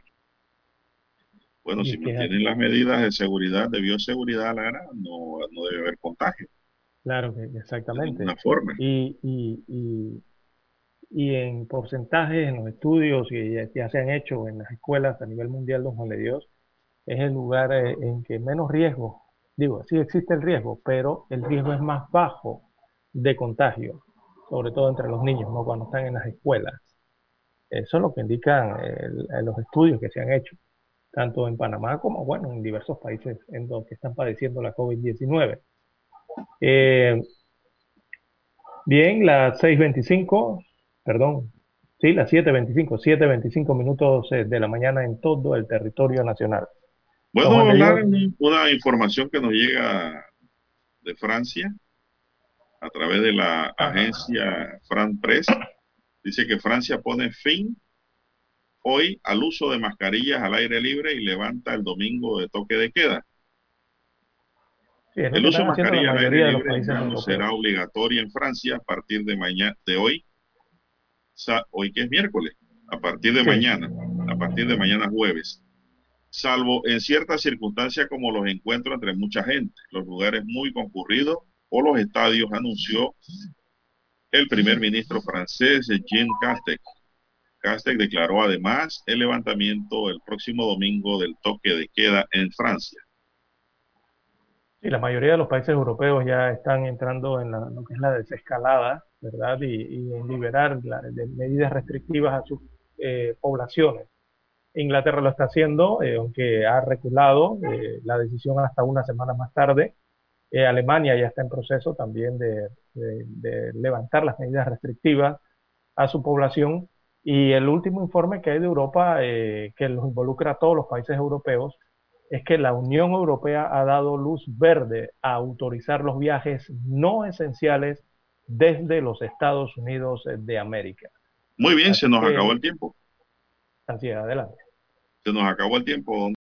Speaker 4: Bueno, si mantienen las medidas de seguridad, de bioseguridad, Lara, no, no debe haber contagio.
Speaker 6: Claro, exactamente.
Speaker 4: De forma.
Speaker 6: Y, y, y en porcentajes en los estudios que ya, ya se han hecho en las escuelas a nivel mundial, don Juan de Dios, es el lugar eh, en que menos riesgo, digo, sí existe el riesgo, pero el riesgo es más bajo de contagio, sobre todo entre los niños, ¿no? cuando están en las escuelas. Eso es lo que indican el- los estudios que se han hecho, tanto en Panamá como, bueno, en diversos países en los que están padeciendo la COVID-19. Eh, bien, las 6.25, perdón, sí, las 7.25, 7.25 minutos eh, de la mañana en todo el territorio nacional.
Speaker 4: Bueno, hablar una información que nos llega de Francia a través de la agencia France Press. Dice que Francia pone fin hoy al uso de mascarillas al aire libre y levanta el domingo de toque de queda.
Speaker 6: Sí,
Speaker 4: El uso de mascarilla
Speaker 6: la
Speaker 4: al aire libre no será obligatoria en Francia a partir de mañana, de hoy, hoy que es miércoles, a partir de
Speaker 6: Sí.
Speaker 4: mañana, a partir de mañana jueves, salvo en ciertas circunstancias como los encuentros entre mucha gente, los lugares muy concurridos o los estadios, anunció el primer ministro francés Jean Castex. Castex declaró además el levantamiento el próximo domingo del toque de queda en Francia.
Speaker 6: Sí, la mayoría de los países europeos ya están entrando en la- lo que es la desescalada, ¿verdad? Y, y en liberar la- de medidas restrictivas a sus eh, poblaciones. Inglaterra lo está haciendo, eh, aunque ha reculado eh, la decisión hasta una semana más tarde. Eh, Alemania ya está en proceso también de, de- de levantar las medidas restrictivas a su población. Y el último informe que hay de Europa, eh, que los involucra a todos los países europeos, es que la Unión Europea ha dado luz verde a autorizar los viajes no esenciales desde los Estados Unidos de América.
Speaker 4: Muy bien,
Speaker 6: Así
Speaker 4: se nos
Speaker 6: que-
Speaker 4: acabó el tiempo.
Speaker 6: Así es, adelante.
Speaker 4: Se nos acabó el tiempo.